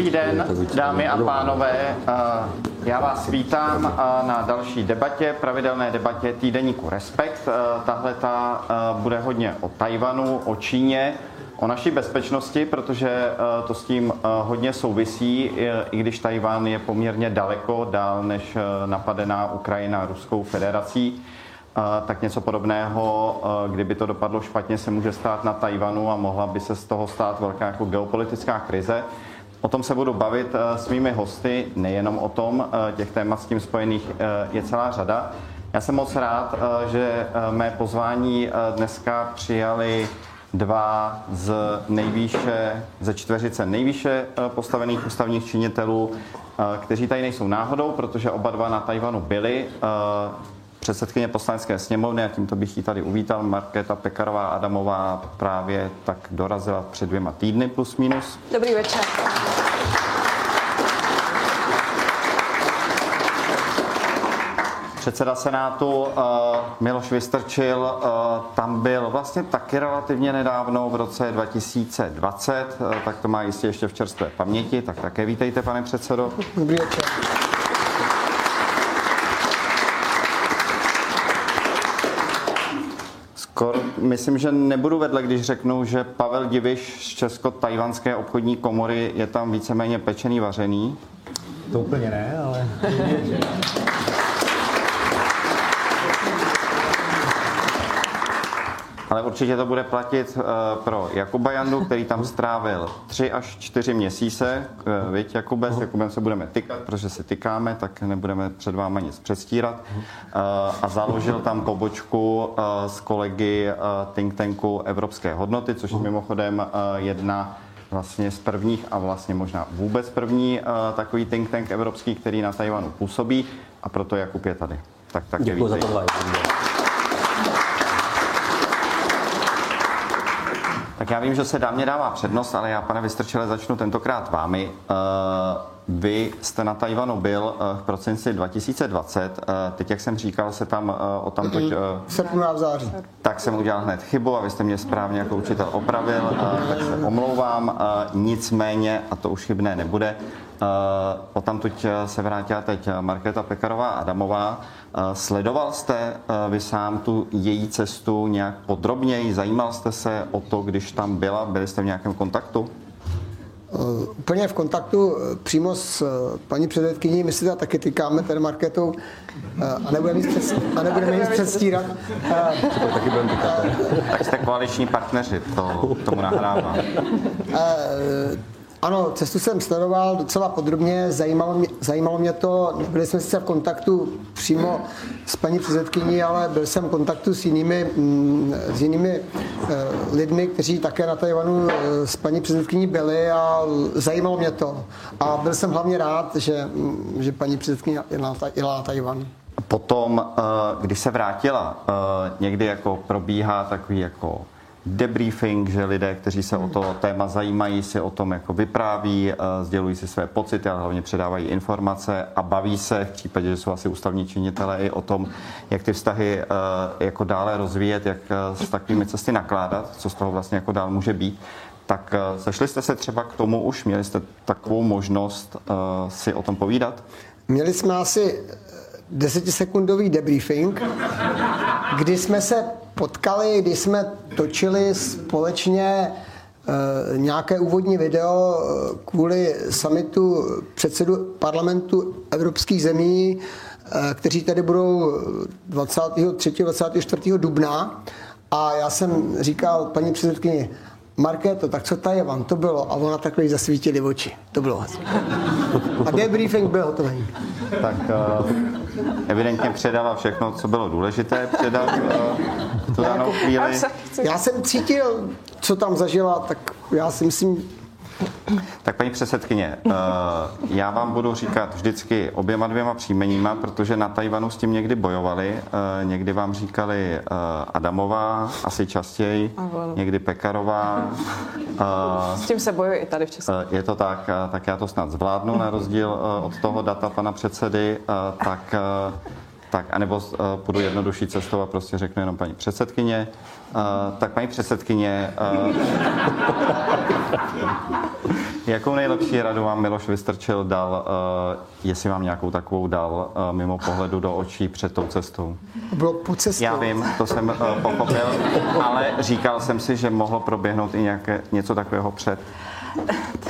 Dobrý den, dámy a pánové. Já vás vítám na další debatě, pravidelné debatě týdeníku Respekt. Tahle ta bude hodně o Tajvanu, o Číně, o naší bezpečnosti, protože to s tím hodně souvisí, i když Tajván je poměrně daleko dál než napadená Ukrajina Ruskou federací tak něco podobného, kdyby to dopadlo špatně, se může stát na Tajvanu a mohla by se z toho stát velká jako geopolitická krize. O tom se budu bavit s mými hosty, nejenom o tom, těch témat s tím spojených je celá řada. Já jsem moc rád, že mé pozvání dneska přijali dva z nejvýše, ze čtveřice nejvýše postavených ústavních činitelů, kteří tady nejsou náhodou, protože oba dva na Tajvanu byli předsedkyně poslanecké sněmovny a tímto bych ji tady uvítal. Markéta Pekarová Adamová právě tak dorazila před dvěma týdny plus minus. Dobrý večer. Předseda Senátu uh, Miloš Vystrčil uh, tam byl vlastně taky relativně nedávno v roce 2020, uh, tak to má jistě ještě v čerstvé paměti, tak také vítejte, pane předsedo. Dobrý večer. Skoro myslím, že nebudu vedle, když řeknu, že Pavel Diviš z Česko-Tajvanské obchodní komory je tam víceméně pečený vařený. To úplně ne, ale... Ale určitě to bude platit uh, pro Jakuba Jandu, který tam strávil tři až čtyři měsíce. Uh, Víte, Jakube, s Jakubem se budeme tykat, protože si tykáme, tak nebudeme před váma nic předstírat. Uh, a založil tam pobočku s kolegy think tanku Evropské hodnoty, což je mimochodem jedna vlastně z prvních a vlastně možná vůbec první uh, takový think tank evropský, který na Tajvanu působí a proto Jakub je tady. Tak, tak Děkuji za to Tak já vím, že se dámě dává přednost, ale já, pane Vystrčile, začnu tentokrát vámi. Vy jste na Tajvanu byl v prosinci 2020. Teď, jak jsem říkal, se tam o tam toť... Srpnu a v září. Tak jsem udělal hned chybu a vy jste mě správně jako učitel opravil, tak se omlouvám. Nicméně, a to už chybné nebude, o tam toť se vrátila teď Markéta Pekarová Adamová. Sledoval jste vy sám tu její cestu nějak podrobněji? Zajímal jste se o to, když tam byla? Byli jste v nějakém kontaktu? Uh, úplně v kontaktu přímo s uh, paní předsedkyní, my si to taky tykáme tady marketou uh, a nebudeme nic, přes, a nebudeme nic předstírat. To taky budeme tykat. Tak jste koaliční partneři, to tomu nahrávám. Ano, cestu jsem sledoval docela podrobně, zajímalo mě, zajímalo mě to, byli jsme sice v kontaktu přímo s paní předsedkyní, ale byl jsem v kontaktu s jinými, mm, s jinými lidmi, kteří také na Tajvanu s paní předsedkyní byli a zajímalo mě to. A byl jsem hlavně rád, že, mm, že paní předsedkyně jela na Tajvan. Potom, když se vrátila, někdy jako probíhá takový jako debriefing, že lidé, kteří se o to téma zajímají, si o tom jako vypráví, sdělují si své pocity, ale hlavně předávají informace a baví se v případě, že jsou asi ústavní činitelé i o tom, jak ty vztahy jako dále rozvíjet, jak s takovými cesty nakládat, co z toho vlastně jako dál může být. Tak sešli jste se třeba k tomu už? Měli jste takovou možnost si o tom povídat? Měli jsme asi desetisekundový debriefing, kdy jsme se potkali, kdy jsme točili společně e, nějaké úvodní video kvůli samitu předsedu parlamentu evropských zemí, e, kteří tady budou 23. 24. dubna. A já jsem říkal paní předsedkyni, Markéto, tak co Tajvan, to bylo. A ona takhle zasvítili oči. To bylo. A debriefing byl hotový. Tak uh, evidentně předala všechno, co bylo důležité předat uh, tu danou chvíli. Já jsem cítil, co tam zažila, tak já si myslím, tak paní předsedkyně, eh, já vám budu říkat vždycky oběma dvěma příjmeníma, protože na Tajvanu s tím někdy bojovali. Eh, někdy vám říkali eh, Adamová, asi častěji, někdy Pekarová. S tím se bojuje i tady v Česku. Je to tak, tak já to snad zvládnu, na rozdíl od toho data pana předsedy. Tak Tak, anebo uh, půjdu jednodušší cestou a prostě řeknu jenom paní předsedkyně. Uh, tak paní předsedkyně, uh, jakou nejlepší radu vám Miloš Vystrčil dal, uh, jestli vám nějakou takovou dal uh, mimo pohledu do očí před tou cestou? Bylo po cestě. Já vím, to jsem uh, pochopil, ale říkal jsem si, že mohlo proběhnout i nějaké, něco takového před.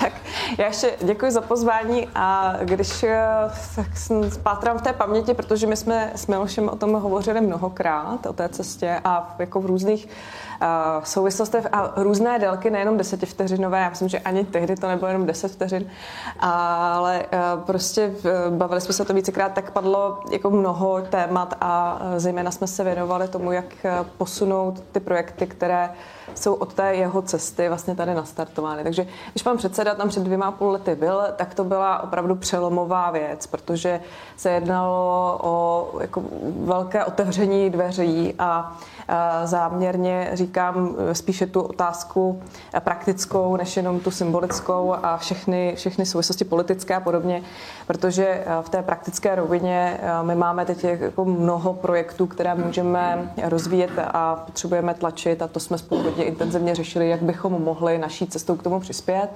tak já ještě děkuji za pozvání a když eh, tak spátrám v té paměti, protože my jsme s Milošem o tom hovořili mnohokrát, o té cestě a jako v různých uh, souvislostech a různé délky, nejenom desetivteřinové, já myslím, že ani tehdy to nebylo jenom deset vteřin, ale uh, prostě bavili jsme se to vícekrát, tak padlo jako mnoho témat a zejména jsme se věnovali tomu, jak posunout ty projekty, které jsou od té jeho cesty vlastně tady nastartovány. Takže když pan předseda tam před dvěma půl lety byl, tak to byla opravdu přelomová věc, protože se jednalo o jako velké otevření dveří a záměrně říkám spíše tu otázku praktickou, než jenom tu symbolickou a všechny, všechny souvislosti politické a podobně, protože v té praktické rovině my máme teď jako mnoho projektů, které můžeme rozvíjet a potřebujeme tlačit a to jsme spolu hodně intenzivně řešili, jak bychom mohli naší cestou k tomu přispět.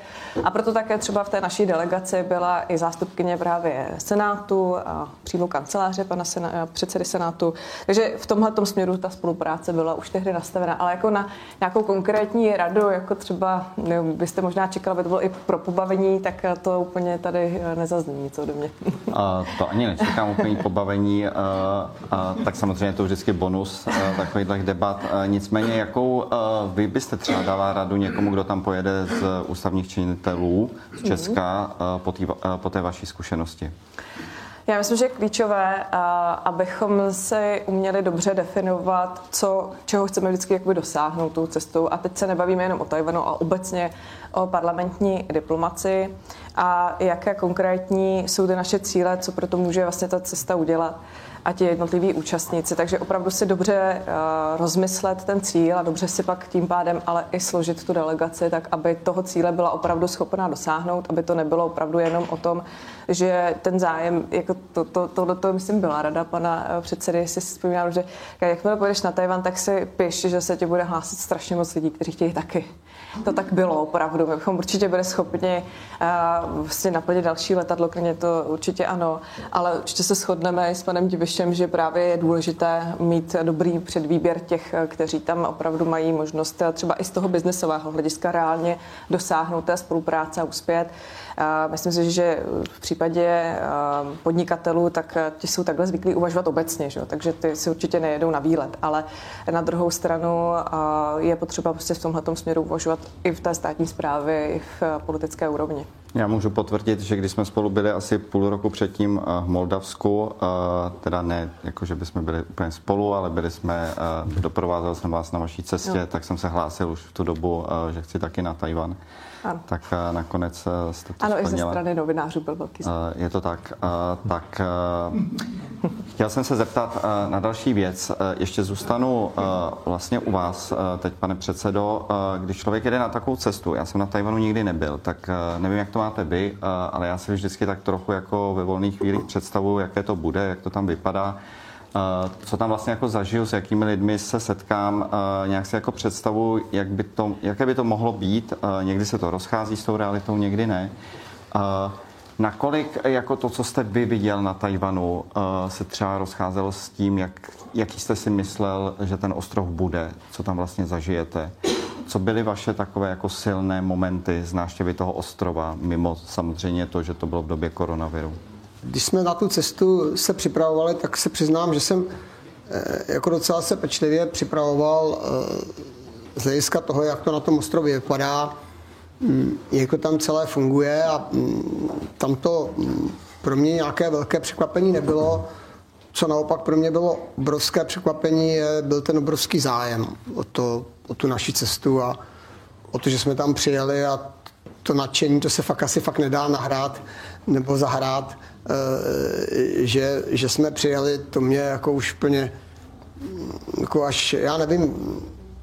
A proto také třeba v té naší delegaci byla i zástupkyně právě Senátu a přímo kanceláře pana sena, předsedy Senátu. Takže v tomhle směru ta spolupráce byla už tehdy nastavena, ale jako na nějakou konkrétní radu, jako třeba ne, byste možná čekala, aby to bylo i pro pobavení, tak to úplně tady nezazní nic ode mě. A to ani nečekám úplně pobavení, a, a, tak samozřejmě to vždycky bonus takových debat. A, nicméně, jakou vy vy byste třeba dala radu někomu, kdo tam pojede z ústavních činitelů z Česka mm-hmm. po, tý, po té vaší zkušenosti? Já myslím, že je klíčové, abychom si uměli dobře definovat, co, čeho chceme vždycky jakoby dosáhnout tou cestou. A teď se nebavíme jenom o Tajvanu, a obecně o parlamentní diplomaci a jaké konkrétní jsou ty naše cíle, co pro to může vlastně ta cesta udělat a ti jednotliví účastníci. Takže opravdu si dobře uh, rozmyslet ten cíl a dobře si pak tím pádem ale i složit tu delegaci, tak aby toho cíle byla opravdu schopná dosáhnout, aby to nebylo opravdu jenom o tom, že ten zájem, jako to, to, tohle to, myslím, byla rada pana eh, předsedy, si vzpomínám, že jakmile pojedeš na Tajvan, tak si piš, že se ti bude hlásit strašně moc lidí, kteří chtějí taky to tak bylo opravdu. My bychom určitě byli schopni uh, vlastně naplnit další letadlo, kromě to určitě ano, ale určitě se shodneme s panem Divišem, že právě je důležité mít dobrý předvýběr těch, kteří tam opravdu mají možnost třeba i z toho biznesového hlediska reálně dosáhnout té spolupráce a uspět. Myslím si, že v případě podnikatelů, tak ti jsou takhle zvyklí uvažovat obecně, že? takže ty si určitě nejedou na výlet, ale na druhou stranu je potřeba prostě v tomhle směru uvažovat i v té státní správě, i v politické úrovni. Já můžu potvrdit, že když jsme spolu byli asi půl roku předtím v Moldavsku, teda ne jako, že bychom byli úplně spolu, ale byli jsme, doprovázel jsem vás na vaší cestě, no. tak jsem se hlásil už v tu dobu, že chci taky na Tajvan. Ano. Tak eh, nakonec eh, jste to Ano, splnila. i ze strany novinářů byl velký uh, Je to tak. Tak chtěl jsem se zeptat na další věc. Ještě zůstanu vlastně u vás, teď pane předsedo. Když člověk jede na takovou cestu, já jsem na Tajvanu nikdy nebyl, tak nevím, jak to máte vy, ale já si vždycky tak trochu jako ve volných chvílích představuju, jaké to bude, jak to tam vypadá. Eh, co tam vlastně jako zažiju, s jakými lidmi se setkám, eh, nějak si jako představu, jak by to, jaké by to mohlo být. Eh, někdy se to rozchází s tou realitou, někdy ne. Nakolik jako to, co jste vy viděl na Tajvanu, se třeba rozcházelo s tím, jak, jaký jste si myslel, že ten ostrov bude, co tam vlastně zažijete? Co byly vaše takové jako silné momenty z návštěvy toho ostrova, mimo samozřejmě to, že to bylo v době koronaviru? Když jsme na tu cestu se připravovali, tak se přiznám, že jsem eh, jako docela se pečlivě připravoval eh, z hlediska toho, jak to na tom ostrově vypadá, mm, jak to tam celé funguje a mm, tam to mm, pro mě nějaké velké překvapení nebylo. Co naopak pro mě bylo obrovské překvapení, byl ten obrovský zájem o, to, o tu naši cestu a o to, že jsme tam přijeli a to nadšení, to se fakt asi fakt nedá nahrát nebo zahrát. Eh, že, že jsme přijeli, to mě jako už plně jako až, já nevím,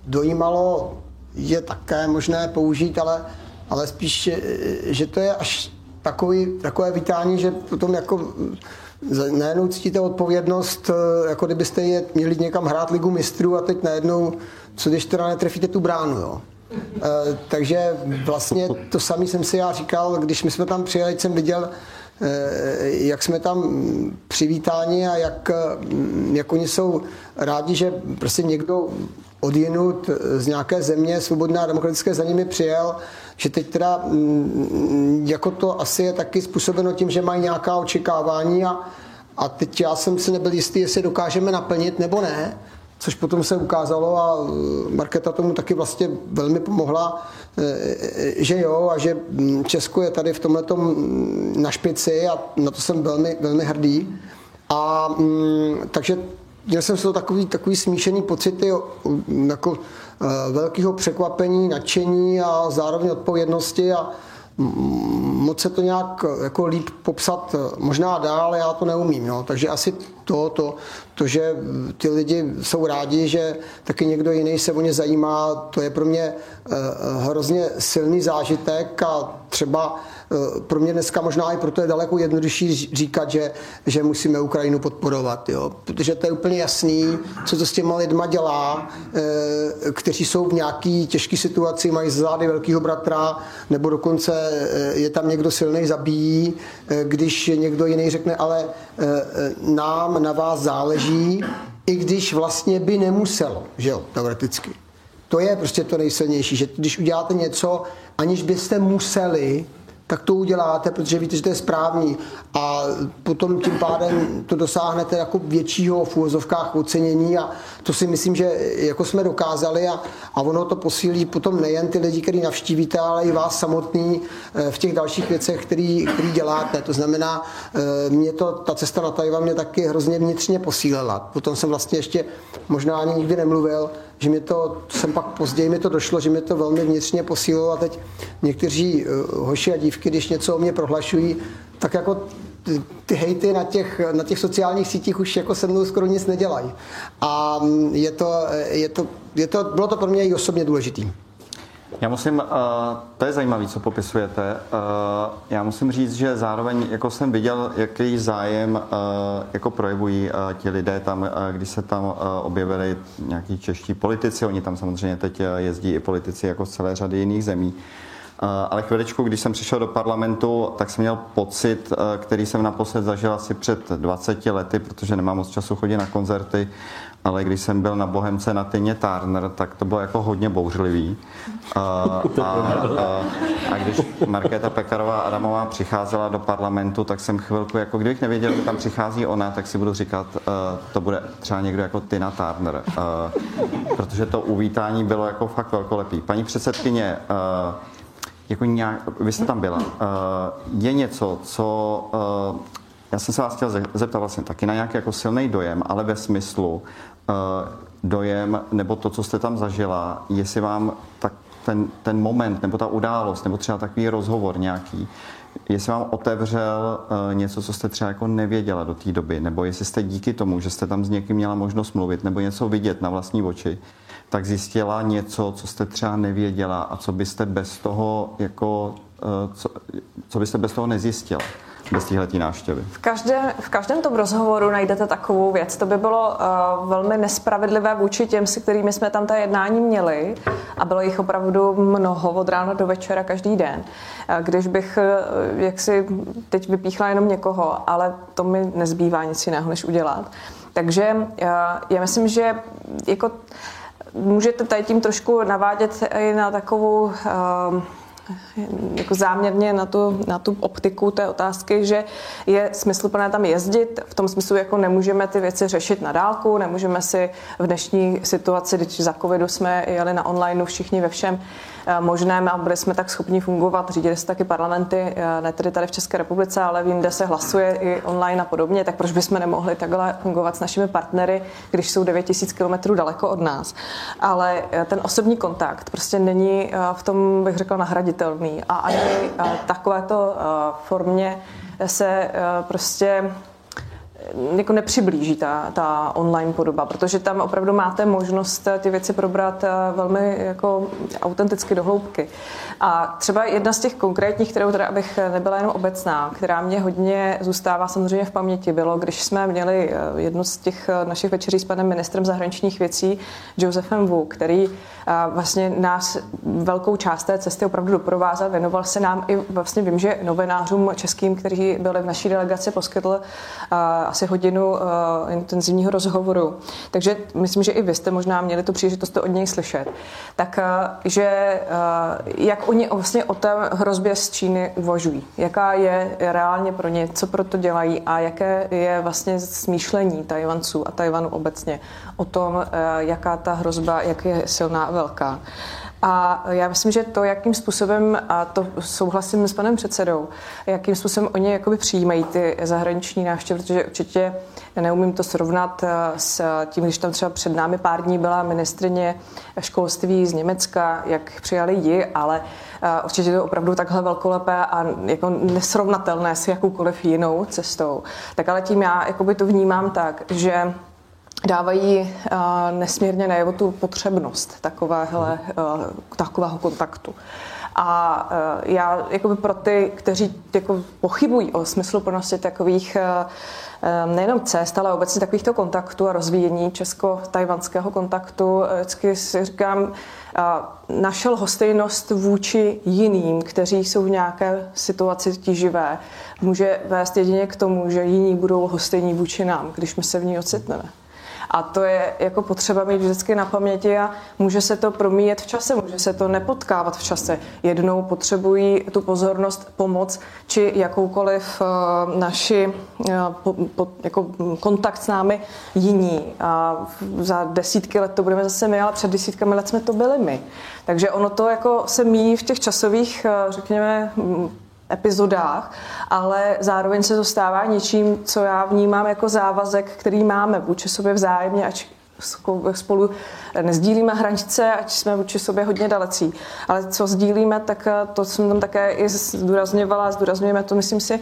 dojímalo, je také možné použít, ale, ale spíš, že to je až takový, takové vítání, že potom jako najednou cítíte odpovědnost, eh, jako kdybyste je měli někam hrát ligu mistrů a teď najednou, co když teda netrefíte tu bránu, jo. Takže vlastně to samé jsem si já říkal, když my jsme tam přijeli, jsem viděl, jak jsme tam přivítáni a jak, jak oni jsou rádi, že prostě někdo odjinut z nějaké země, svobodná demokratické za nimi přijel, že teď teda mm, jako to asi je taky způsobeno tím, že mají nějaká očekávání a, a teď já jsem si nebyl jistý, jestli dokážeme naplnit nebo ne, což potom se ukázalo a e, Marketa tomu taky vlastně velmi pomohla, že jo a že mm, Česko je tady v tomhle na špici a na to jsem velmi, velmi hrdý. A mm, takže měl jsem z toho takový, takový smíšený pocity jako velkého překvapení, nadšení a zároveň odpovědnosti a moc se to nějak jako líp popsat možná dál, já to neumím. No. Takže asi to, to, to, že ty lidi jsou rádi, že taky někdo jiný se o ně zajímá, to je pro mě eh, hrozně silný zážitek a třeba pro mě dneska možná i proto je daleko jednodušší říkat, že, že musíme Ukrajinu podporovat, jo? protože to je úplně jasný, co to s těma lidma dělá, eh, kteří jsou v nějaký těžké situaci, mají zády velkého bratra, nebo dokonce eh, je tam někdo silný zabíjí, když někdo jiný řekne, ale nám na vás záleží, i když vlastně by nemuselo, že jo, teoreticky. To je prostě to nejsilnější, že když uděláte něco, aniž byste museli, tak to uděláte, protože víte, že to je správný a potom tím pádem to dosáhnete jako většího v úvozovkách ocenění a to si myslím, že jako jsme dokázali a, a ono to posílí potom nejen ty lidi, který navštívíte, ale i vás samotný eh, v těch dalších věcech, který, který děláte. To znamená, eh, mě to, ta cesta na Tajvan mě taky hrozně vnitřně posílila. Potom jsem vlastně ještě možná ani nikdy nemluvil, že mi to, jsem pak později mi to došlo, že mi to velmi vnitřně posílilo a teď někteří uh, hoši a dívky, když něco o mě prohlašují, tak jako ty, ty hejty na těch, na těch sociálních sítích už jako se mnou skoro nic nedělají. A mm, je to, je to, je to, bylo to pro mě i osobně důležitý. Já musím, uh, to je zajímavé, co popisujete. Uh, já musím říct, že zároveň jako jsem viděl, jaký zájem uh, jako projevují ti lidé tam, když se tam objevili nějaký čeští politici. Oni tam samozřejmě teď jezdí i politici jako z celé řady jiných zemí. Ale chviličku, když jsem přišel do parlamentu, tak jsem měl pocit, který jsem naposled zažil asi před 20 lety, protože nemám moc času chodit na koncerty, ale když jsem byl na Bohemce na Tyně Turner, tak to bylo jako hodně bouřlivý. A, a, a, a když Markéta Pekarová Adamová přicházela do parlamentu, tak jsem chvilku, jako kdybych nevěděl, že tam přichází ona, tak si budu říkat, uh, to bude třeba někdo jako Tina Turner. Uh, protože to uvítání bylo jako fakt velkolepý. Paní předsedkyně, uh, jako nějak, vy jste tam byla. Uh, je něco, co uh, já jsem se vás chtěl zeptat vlastně taky na nějaký jako silný dojem, ale ve smyslu, dojem, nebo to, co jste tam zažila, jestli vám tak ten, ten moment, nebo ta událost, nebo třeba takový rozhovor nějaký, jestli vám otevřel uh, něco, co jste třeba jako nevěděla do té doby, nebo jestli jste díky tomu, že jste tam s někým měla možnost mluvit, nebo něco vidět na vlastní oči, tak zjistila něco, co jste třeba nevěděla a co byste bez toho jako, uh, co, co byste bez toho nezjistila bez téhletí návštěvy? V, každé, v každém tom rozhovoru najdete takovou věc. To by bylo uh, velmi nespravedlivé vůči těm, se kterými jsme tam ta jednání měli a bylo jich opravdu mnoho od rána do večera každý den. Uh, když bych uh, jak si teď vypíchla jenom někoho, ale to mi nezbývá nic jiného, než udělat. Takže uh, já myslím, že jako můžete tady tím trošku navádět i na takovou uh, jako záměrně na tu, na tu optiku té otázky, že je smysluplné tam jezdit, v tom smyslu, jako nemůžeme ty věci řešit na dálku, nemůžeme si v dnešní situaci, když za covidu jsme jeli na online všichni ve všem, možném a byli jsme tak schopni fungovat. Řídili se taky parlamenty, eh, ne tedy tady v České republice, ale vím, kde se hlasuje i online a podobně, tak proč bychom nemohli takhle fungovat s našimi partnery, když jsou 9000 km daleko od nás. Ale eh, ten osobní kontakt prostě není v tom, bych řekla, nahraditelný a ani takovéto formě se prostě jako nepřiblíží ta, ta online podoba, protože tam opravdu máte možnost ty věci probrat velmi jako autenticky do hloubky. A třeba jedna z těch konkrétních, kterou teda, abych nebyla jenom obecná, která mě hodně zůstává samozřejmě v paměti, bylo, když jsme měli jednu z těch našich večeří s panem ministrem zahraničních věcí, Josephem Wu, který vlastně nás velkou část té cesty opravdu doprovázel, věnoval se nám i vlastně vím, že novinářům českým, kteří byli v naší delegaci, poskytl asi hodinu intenzivního rozhovoru. Takže myslím, že i vy jste možná měli tu příležitost to od něj slyšet. Tak, že jak oni vlastně o té hrozbě z Číny uvažují, jaká je reálně pro ně, co pro to dělají a jaké je vlastně smýšlení Tajvanců a Tajvanu obecně o tom, jaká ta hrozba, jak je silná a velká. A já myslím, že to, jakým způsobem, a to souhlasím s panem předsedou, jakým způsobem oni jakoby přijímají ty zahraniční návštěvy, protože určitě neumím to srovnat eh, s tím, když tam třeba před námi pár dní byla ministrině školství z Německa, jak přijali ji, ale eh, určitě to opravdu takhle velkolepé a jako nesrovnatelné s jakoukoliv jinou cestou. Tak ale tím já jakoby to vnímám tak, že dávají uh, nesmírně najevo tu potřebnost takovéhle, uh, takového kontaktu. A uh, já jakoby pro ty, kteří jako pochybují o smysluplnosti takových uh, nejenom cest, ale obecně takovýchto kontaktů a rozvíjení česko-tajvanského kontaktu, vždycky si říkám, našel hostejnost vůči jiným, kteří jsou v nějaké situaci tíživé, může vést jedině k tomu, že jiní budou hostejní vůči nám, když my se v ní ocitneme. A to je jako potřeba mít vždycky na paměti a může se to promíjet v čase, může se to nepotkávat v čase. Jednou potřebují tu pozornost, pomoc či jakoukoliv uh, naši po, jako kontakt s námi jiní. A za desítky let to budeme zase my, ale před desítkami let jsme to byli my. Takže ono to jako se míjí v těch časových, uh, řekněme, epizodách, ale zároveň se to stává něčím, co já vnímám jako závazek, který máme vůči sobě vzájemně, ať spolu nezdílíme hranice, ať jsme vůči sobě hodně dalecí. Ale co sdílíme, tak to jsem tam také i zdůrazňovala, zdůrazňujeme to, myslím si,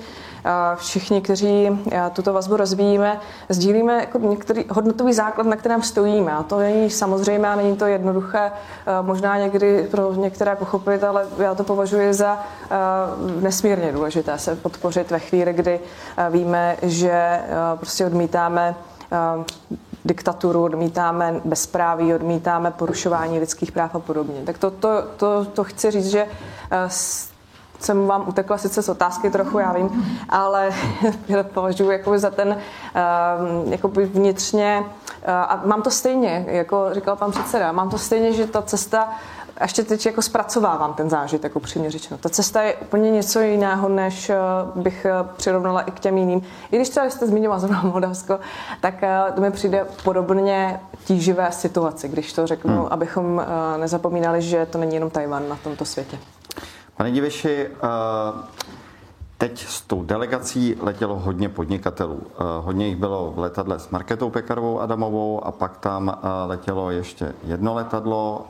všichni, kteří tuto vazbu rozvíjíme, sdílíme jako některý hodnotový základ, na kterém stojíme. A to není samozřejmé a není to jednoduché, možná někdy pro některé pochopit, ale já to považuji za nesmírně důležité se podpořit ve chvíli, kdy víme, že prostě odmítáme diktaturu, odmítáme bezpráví, odmítáme porušování lidských práv a podobně. Tak to, to, to, to chci říct, že jsem vám utekla sice z otázky trochu, já vím, ale považuji jako za ten um, jakoby vnitřně uh, a mám to stejně, jako říkal pan předseda, mám to stejně, že ta cesta a ještě teď jako zpracovávám ten zážitek, upřímně řečeno. Ta cesta je úplně něco jiného, než uh, bych uh, přirovnala i k těm jiným. I když třeba jste zmiňovala zrovna Moldavsko, tak to mi přijde podobně tíživé situaci, když to řeknu, hmm. abychom nezapomínali, že to není jenom Tajvan na tomto světě. Pane Diviši, eh, teď s tou delegací letělo hodně podnikatelů. Eh, hodně jich bylo v letadle s Marketou Pekarovou Adamovou a pak tam eh, letělo ještě jedno letadlo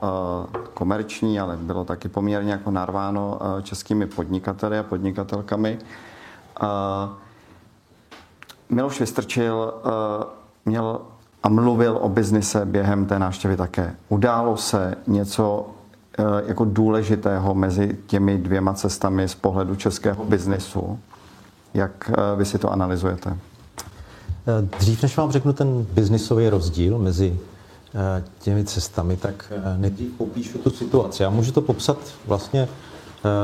komerční, ale bylo taky poměrně jako narváno českými podnikateli a podnikatelkami. Miloš Vystrčil měl a mluvil o biznise během té návštěvy také. Událo se něco Eh, jako důležitého mezi těmi dvěma cestami z pohledu českého biznesu. Jak eh, vy si to analyzujete? Eh, dřív, než vám řeknu ten biznisový rozdíl mezi těmi cestami, tak nejdřív popíšu tu situaci. Já můžu to popsat vlastně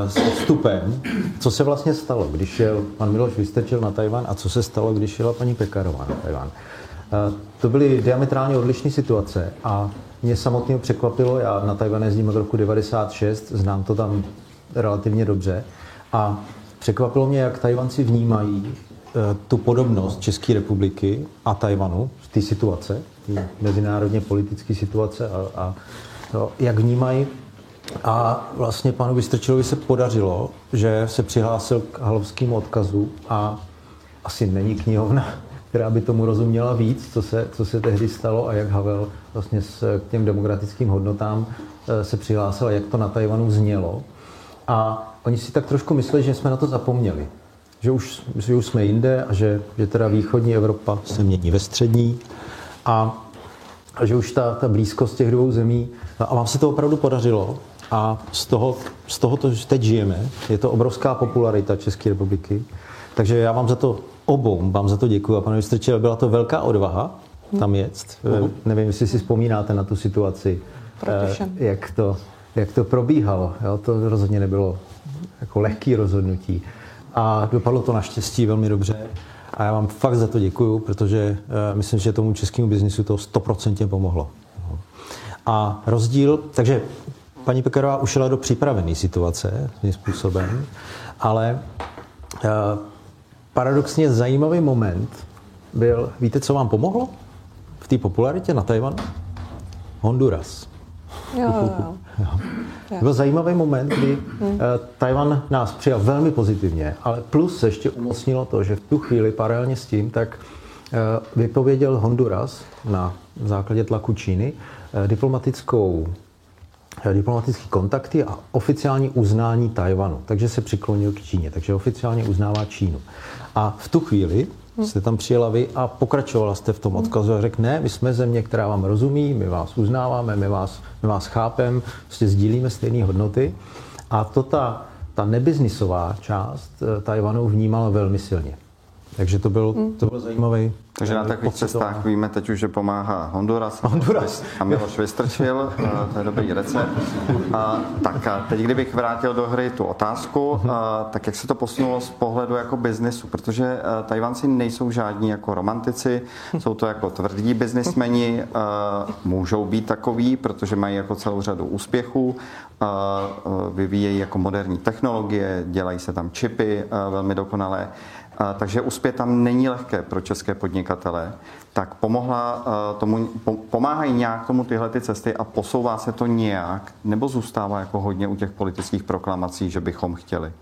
s odstupem, co se vlastně stalo, když jel pan Miloš Vystrčil na Tajvan a co se stalo, když jela paní Pekarová na Tajvan. To byly diametrálně odlišné situace a mě samotně překvapilo, já na Tajvan jezdím od roku 96, znám to tam relativně dobře a překvapilo mě, jak Tajvanci vnímají eh, tu podobnost České republiky a Tajvanu v té situace, té mezinárodně politické situace a, a to, jak vnímají. A vlastně panu Vystrčilovi se podařilo, že se přihlásil k halovskému odkazu a asi není knihovna která by tomu rozuměla víc, co se, co se tehdy stalo a jak Havel vlastně s, k těm demokratickým hodnotám eh, se přihlásil a jak to na Tajvanu znělo. A oni si tak trošku mysleli, že jsme na to zapomněli. že už, že už jsme jinde a že, že teda východní Evropa se mění ve střední a, a že už ta, ta blízkost těch dvou zemí, a vám se to opravdu podařilo a z toho, z toho to teď žijeme. Je to obrovská popularita České republiky. Takže já vám za to obou, vám za to děkuji. A pane Vystrčil, byla to velká odvaha tam jet. Uh-huh. Nevím, jestli si vzpomínáte na tu situaci, Protišem. jak to, jak to probíhalo. Jo? To rozhodně nebylo jako lehký rozhodnutí. A dopadlo to naštěstí velmi dobře. A já vám fakt za to děkuju, protože uh, myslím, že tomu českému biznisu to 100% pomohlo. A rozdíl, takže paní Pekarová ušla do připravené situace svým způsobem, ale paradoxně zajímavý moment byl, víte, co vám pomohlo v té popularitě na Tajvanu? Honduras. Jo, jo, jo. To byl zajímavý moment, kdy hmm. Tajvan nás přijal velmi pozitivně, ale plus se ještě umocnilo to, že v tu chvíli paralelně s tím, tak eh, vypověděl Honduras na základě tlaku Číny eh, diplomatickou diplomatické kontakty a oficiální uznání Tajvanu. Takže se přiklonil k Číně, takže oficiálně uznává Čínu. A v tu chvíli jste tam přijela vy a pokračovala jste v tom odkazu a řekl, ne, my jsme země, která vám rozumí, my vás uznáváme, my vás, my vás chápem, prostě sdílíme stejné hodnoty. A to ta, ta nebiznisová část eh, Tajvanu vnímala velmi silně. Takže to byl, to byl zajímavý Takže na takových cestách víme teď už, že pomáhá Honduras, Honduras. a Miloš Vystrčil, eh, to je dobrý recept. A, tak a teď, kdybych vrátil do hry tu otázku, a, tak jak se to posunulo z pohledu jako biznesu, protože a, Tajvanci nejsou žádní jako romantici, jsou to jako tvrdí biznismeni, a, můžou být takový, protože mají jako celou řadu úspěchů, a, a, vyvíjejí jako moderní technologie, dělají se tam čipy a, velmi dokonalé. Takže uspět tam není lehké pro české podnikatele, tak pomohla a, tomu, po, pomáhají nějak tomu tyhle ty cesty a posouvá se to nějak, nebo zůstává jako hodně u těch politických proklamací, že bychom chtěli?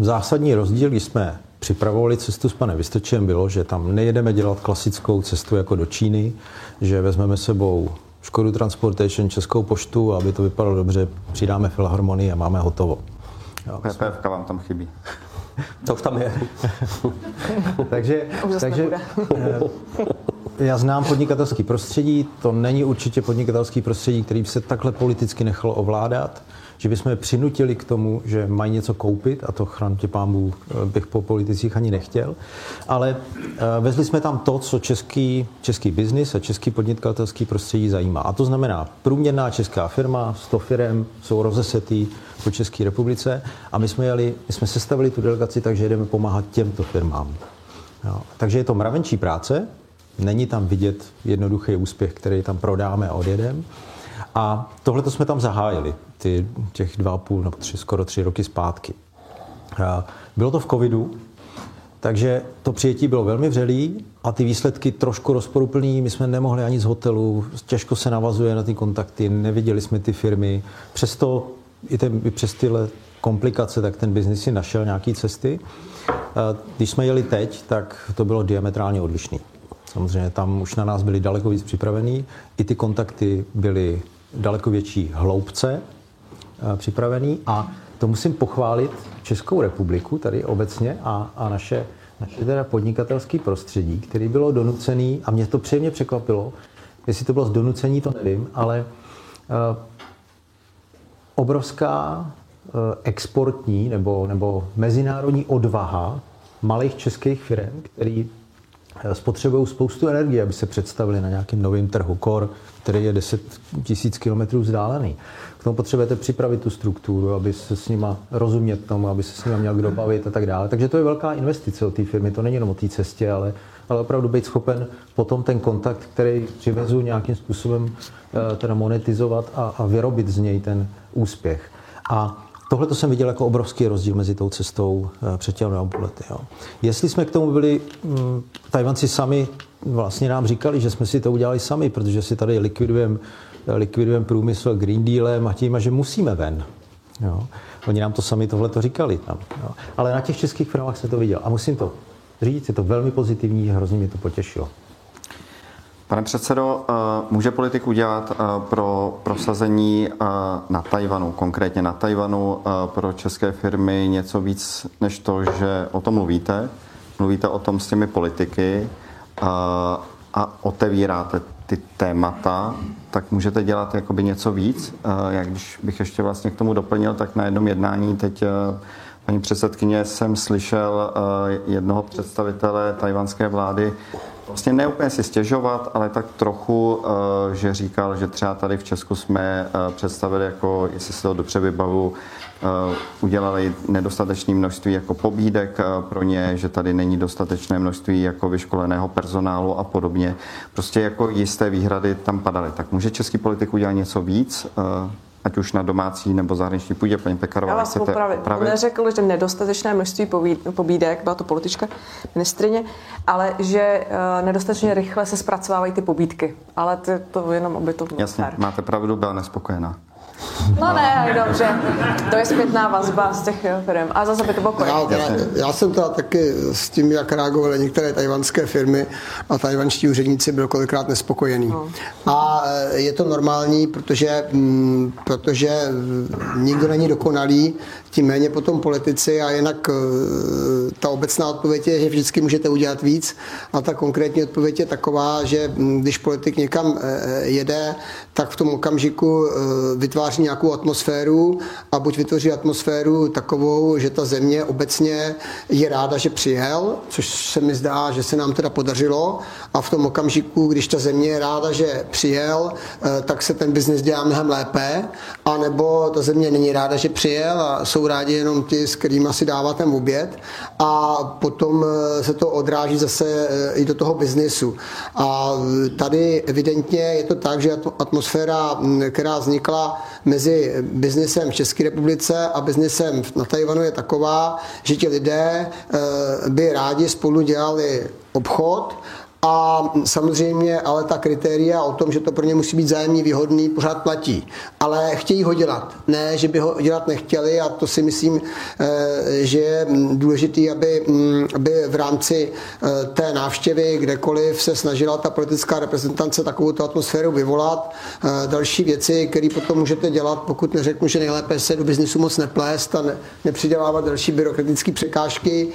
Zásadní rozdíl, když jsme připravovali cestu s panem Vystrčem, bylo, že tam nejedeme dělat klasickou cestu jako do Číny, že vezmeme sebou Škodu Transportation, Českou poštu a aby to vypadalo dobře, přidáme filharmonii a máme hotovo. PPF vám tam chybí. To už tam je. takže, Už takže já znám podnikatelský prostředí, to není určitě podnikatelský prostředí, který by se takhle politicky nechalo ovládat, že bychom je přinutili k tomu, že mají něco koupit, a to chrantě pámbu bych po politicích ani nechtěl, ale eh, vezli jsme tam to, co český, český biznis a český podnikatelský prostředí zajímá. A to znamená, průměrná česká firma, 100 firm jsou rozesetý po České republice a my jsme, jeli, my jsme sestavili tu delegaci tak, že jdeme pomáhat těmto firmám. Jo. Takže je to mravenčí práce, není tam vidět jednoduchý úspěch, který tam prodáme a odjedeme. A tohle to jsme tam zahájili, ty, těch dva a půl nebo tři, skoro tři roky zpátky. Bylo to v covidu, takže to přijetí bylo velmi vřelý a ty výsledky trošku rozporuplný. My jsme nemohli ani z hotelu, těžko se navazuje na ty kontakty, neviděli jsme ty firmy. Přesto i, ten, i přes tyhle komplikace, tak ten biznis si našel nějaké cesty. Když jsme jeli teď, tak to bylo diametrálně odlišné. Samozřejmě tam už na nás byli daleko víc připravení, i ty kontakty byly daleko větší hloubce připravený a to musím pochválit Českou republiku tady obecně a, a naše, naše teda podnikatelské prostředí, který bylo donucený, a mě to příjemně překvapilo, jestli to bylo z donucení, to nevím, ale uh, obrovská uh, exportní nebo, nebo mezinárodní odvaha malých českých firm, který spotřebují spoustu energie, aby se představili na nějakém novém trhu core, který je 10 tisíc kilometrů vzdálený. K tomu potřebujete připravit tu strukturu, aby se s nima rozumět tomu, aby se s nima měl kdo bavit a tak dále. Takže to je velká investice od té firmy, to není jenom o té cestě, ale, ale opravdu být schopen potom ten kontakt, který přivezu nějakým způsobem teda monetizovat a, a vyrobit z něj ten úspěch. A Tohle to jsem viděl jako obrovský rozdíl mezi tou cestou před těmi lety. Jo. Jestli jsme k tomu byli, hm, Tajvanci sami vlastně nám říkali, že jsme si to udělali sami, protože si tady likvidujeme likvidujem průmysl Green Dealem a tím, že musíme ven. Jo. Oni nám to sami tohle to říkali. Tam, jo. Ale na těch českých firmách se to viděl. A musím to říct, je to velmi pozitivní, hrozně mě to potěšilo. Pane předsedo, eh, může politik udělat eh, pro prosazení eh, na Tajvanu, konkrétně na Tajvanu, pro české firmy něco víc než to, že o tom mluvíte? Mluvíte o tom s těmi politiky a otevíráte ty témata, tak můžete dělat jakoby něco víc. Jak když bych ještě vlastně k tomu doplnil, tak na jednom jednání teď paní předsedkyně jsem slyšel jednoho představitele tajvanské vlády, vlastně ne úplně si stěžovat, ale tak trochu, eh, že říkal, že třeba tady v Česku jsme eh, představili, jako, jestli si to dobře vybavu, eh, udělali nedostatečné množství jako pobídek pro ně, že tady není dostatečné množství jako vyškoleného personálu a podobně. Prostě jako jisté výhrady tam padaly. Tak může český politik udělat něco víc? ať už na domácí nebo zahraniční půdě, paní Pekarová, Já vás popravit. Opravit? Neřekl, že nedostatečné množství pobídek, byla to politička, ministrině, ale že nedostatečně rychle se zpracovávají ty pobídky. Ale to, to jenom, aby to bylo Jasně, máte pravdu, byla nespokojená. No ne, dobře. To je zpětná vazba z těch firm. A zase by to bylo já, já, já jsem teda taky s tím, jak reagovaly některé tajvanské firmy a tajvanští úředníci byl kolikrát nespokojený. No. A eh, je to normální, protože, mm, protože nikdo není dokonalý, tím méně potom politici a jinak eh, ta obecná odpověď je, že vždycky můžete udělat víc a ta konkrétní odpověď je taková, že mm, když politik někam jede, tak v tom okamžiku vytváří vytváří nějakou atmosféru a buď vytvoří atmosféru takovou, že ta země obecně je ráda, že přijel, což se mi zdá, že se nám teda podařilo. A v tom okamžiku, když ta země je ráda, že přijel, eh, tak se ten biznis dělá mnohem lépe, a nebo ta země není ráda, že přijel a jsou rádi jenom ty, s kterými si dává ten oběd. A potom eh, se to odráží zase eh, i do toho biznisu. A tady evidentně je to tak, že atmosféra, která vznikla mezi biznesem v České republice a biznesem na Tajvanu je taková, že ti lidé eh, by rádi spolu dělali obchod a samozřejmě ale ta kritéria o tom, že to pro ně musí být zájemně výhodný, pořád platí. Ale chtějí ho dělat. Ne, že by ho dělat nechtěli a to si myslím, eh, že je důležité, aby, mm, aby v rámci eh, té návštěvy kdekoliv se snažila ta politická reprezentace takovou atmosféru vyvolat. Eh, další věci, které potom můžete dělat, pokud neřeknu, že nejlépe se do biznisu moc neplést a ne, nepřidělávat další byrokratické překážky,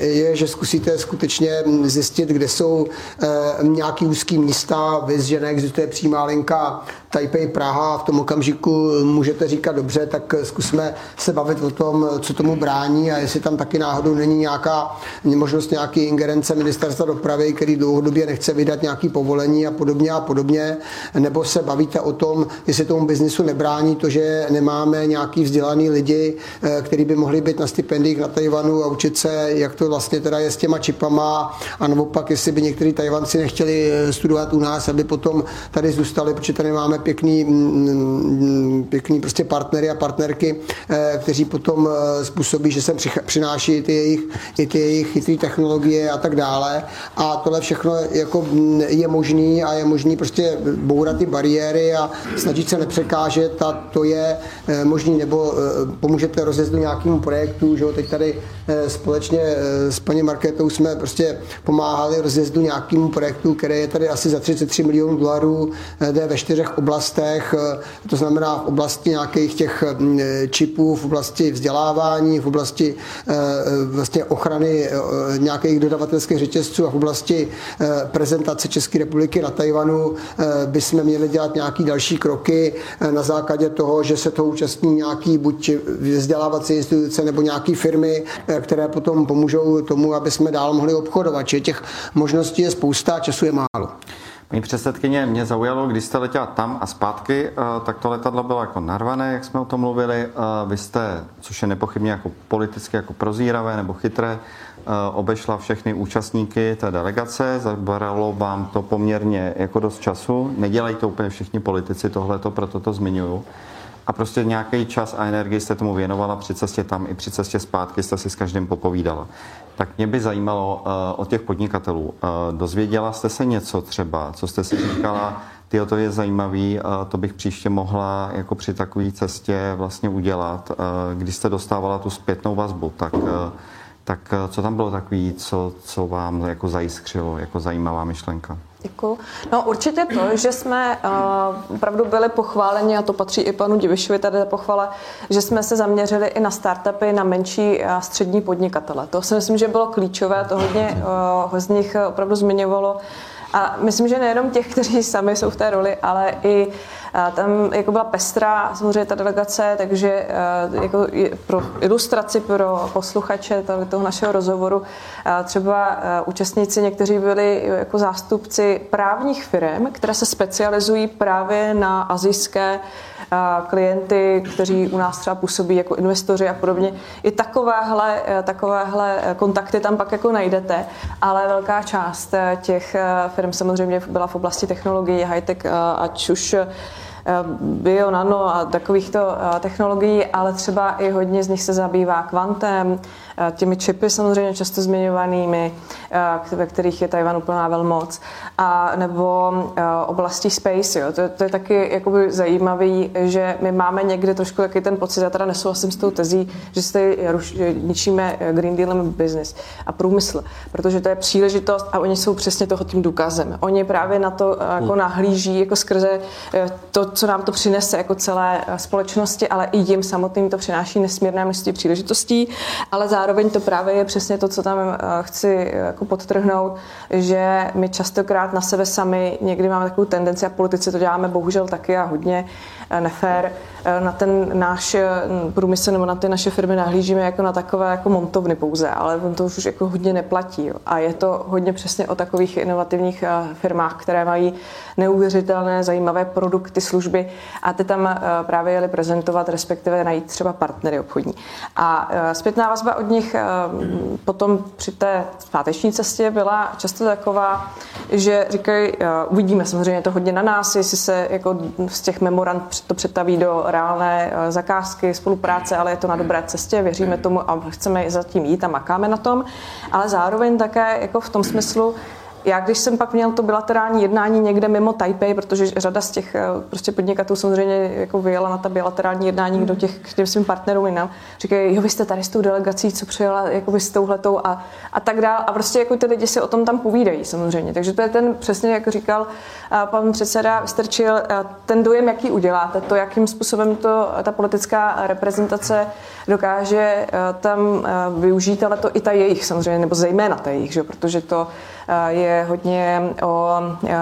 je, že zkusíte skutečně zjistit, kde jsou e, nějaký úzký místa, vys, že neexistuje přímá linka Taipei Praha v tom okamžiku můžete říkat dobře, tak zkusme se bavit o tom, co tomu brání a jestli tam taky náhodou není nějaká možnost nějaký ingerence ministerstva dopravy, který dlouhodobě nechce vydat nějaký povolení a podobně a podobně, nebo se bavíte o tom, jestli tomu biznisu nebrání to, že nemáme nějaký vzdělaný lidi, eh, který by mohli být na stipendiích na Tajvanu a učit se, jak to vlastně teda je s těma čipama a naopak, jestli by někteří Tajvanci nechtěli eh, studovat u nás, aby potom tady zůstali, protože tady máme pěkný, mm, mm, pěkný prostě partnery a partnerky, eh, kteří potom eh, způsobí, že sem přináší ty jejich, i ty jejich chytré technologie a tak dále. A tohle všechno jako mm, je možný a je možný prostě bourat ty bariéry a snažit se nepřekážet a to je eh, možný, nebo pomůžete rozjezdu nějakému projektu, že jo, teď tady společně s paní Marketou jsme prostě pomáhali rozjezdu nějakému projektu, který je tady asi za 33 milionů dolarů, jde ve čtyřech oblastech, eh, to znamená v oblasti nějakých těch mm, čipů, v oblasti vzdělávání, v oblasti eh, vlastně ochrany eh, nějakých dodavatelských řetězců a v oblasti prezentace České republiky na Tajvanu bychom měli dělat nějaké další kroky na základě toho, že se to účastní nějaký buď vzdělávací instituce nebo nějaké firmy, které potom pomůžou tomu, aby jsme dál mohli obchodovat. Čiže těch možností je spousta, času je málo. Paní předsedkyně, mě zaujalo, když jste letěla tam a zpátky, eh, tak to letadlo bylo jako narvané, jak jsme o tom mluvili. Eh, vy jste, což je nepochybně jako politicky jako prozíravé nebo chytré, eh, obešla všechny účastníky té delegace, zabralo vám to poměrně jako dost času. Nedělají to úplně všichni politici tohleto, proto to zmiňuju a prostě nějaký čas a energii jste tomu věnovala při cestě tam i při cestě zpátky jste si s každým popovídala. Tak mě by zajímalo uh, od těch podnikatelů, uh, dozvěděla jste se něco třeba, co jste si říkala, ty to je zajímavý, uh, to bych příště mohla jako při takové cestě vlastně udělat. Uh, když jste dostávala tu zpětnou vazbu, tak, uh, tak co tam bylo takový, co, co vám jako zajiskřilo, jako zajímavá myšlenka? Děkuji. No určitě to, že jsme uh, opravdu byli pochváleni, a to patří i panu Divišovi, tady pochvala, že jsme se zaměřili i na startupy, na menší a střední podnikatele. To si myslím, že bylo klíčové, to hodně uh, z nich opravdu zmiňovalo. A myslím, že nejenom těch, kteří sami jsou v té roli, ale i tam jako byla pestrá samozřejmě ta delegace, takže jako pro ilustraci pro posluchače toho našeho rozhovoru třeba účastníci někteří byli jako zástupci právních firm, které se specializují právě na azijské klienty, kteří u nás třeba působí jako investoři a podobně. I takovéhle, takovéhle kontakty tam pak jako najdete, ale velká část těch firm samozřejmě byla v oblasti technologií, high-tech, ať už Eh, bio, nano a takovýchto eh, technologií, ale třeba i hodně z nich se zabývá kvantem, eh, těmi čipy samozřejmě často zmiňovanými, ve kterých je Tajvan úplná velmoc, a nebo oblasti space. Jo. To, to je taky jakoby zajímavý, že my máme někde trošku taky ten pocit, já teda nesouhlasím s tou tezí, že se ruš, ničíme Green Dealem business a průmysl, protože to je příležitost a oni jsou přesně toho tím důkazem. Oni právě na to jako nahlíží jako skrze to, co nám to přinese jako celé eh, společnosti, ale i jim samotným to přináší nesmírné množství příležitostí, ale zároveň to právě je přesně to, co tam eh, chci eh, jako podtrhnout, že my častokrát na sebe sami někdy máme takovou tendenci a politici to děláme bohužel taky a hodně nefér, na ten náš průmysl nebo na ty naše firmy nahlížíme jako na takové jako montovny pouze, ale on to už jako hodně neplatí. A je to hodně přesně o takových inovativních firmách, které mají neuvěřitelné zajímavé produkty, služby a ty tam eh, právě jeli prezentovat, respektive najít třeba partnery obchodní. A eh, zpětná vazba od nich eh, potom při té zpáteční cestě byla často taková, že říkají, uvidíme samozřejmě to hodně na nás, jestli se jako z těch memorand to přetaví do reálné zakázky, spolupráce, ale je to na dobré cestě, věříme tomu a chceme zatím jít a makáme na tom, ale zároveň také jako v tom smyslu, já, když jsem pak měl to bilaterální jednání někde mimo Taipei, protože řada z těch eh, prostě podnikatelů samozřejmě jako vyjela na ta bilaterální jednání do těch k těm svým partnerům jinam, říkají, jo, vy jste tady s tou delegací, co přijela jako s touhletou a, a tak dál. A prostě jako ty lidi si o tom tam povídají samozřejmě. Takže to je ten přesně, jak říkal eh, pan předseda Vystrčil, eh, ten dojem, jaký uděláte, to, jakým způsobem to ta politická reprezentace dokáže tam využít, ale to i ta jejich samozřejmě, nebo zejména ta jejich, že? protože to je hodně o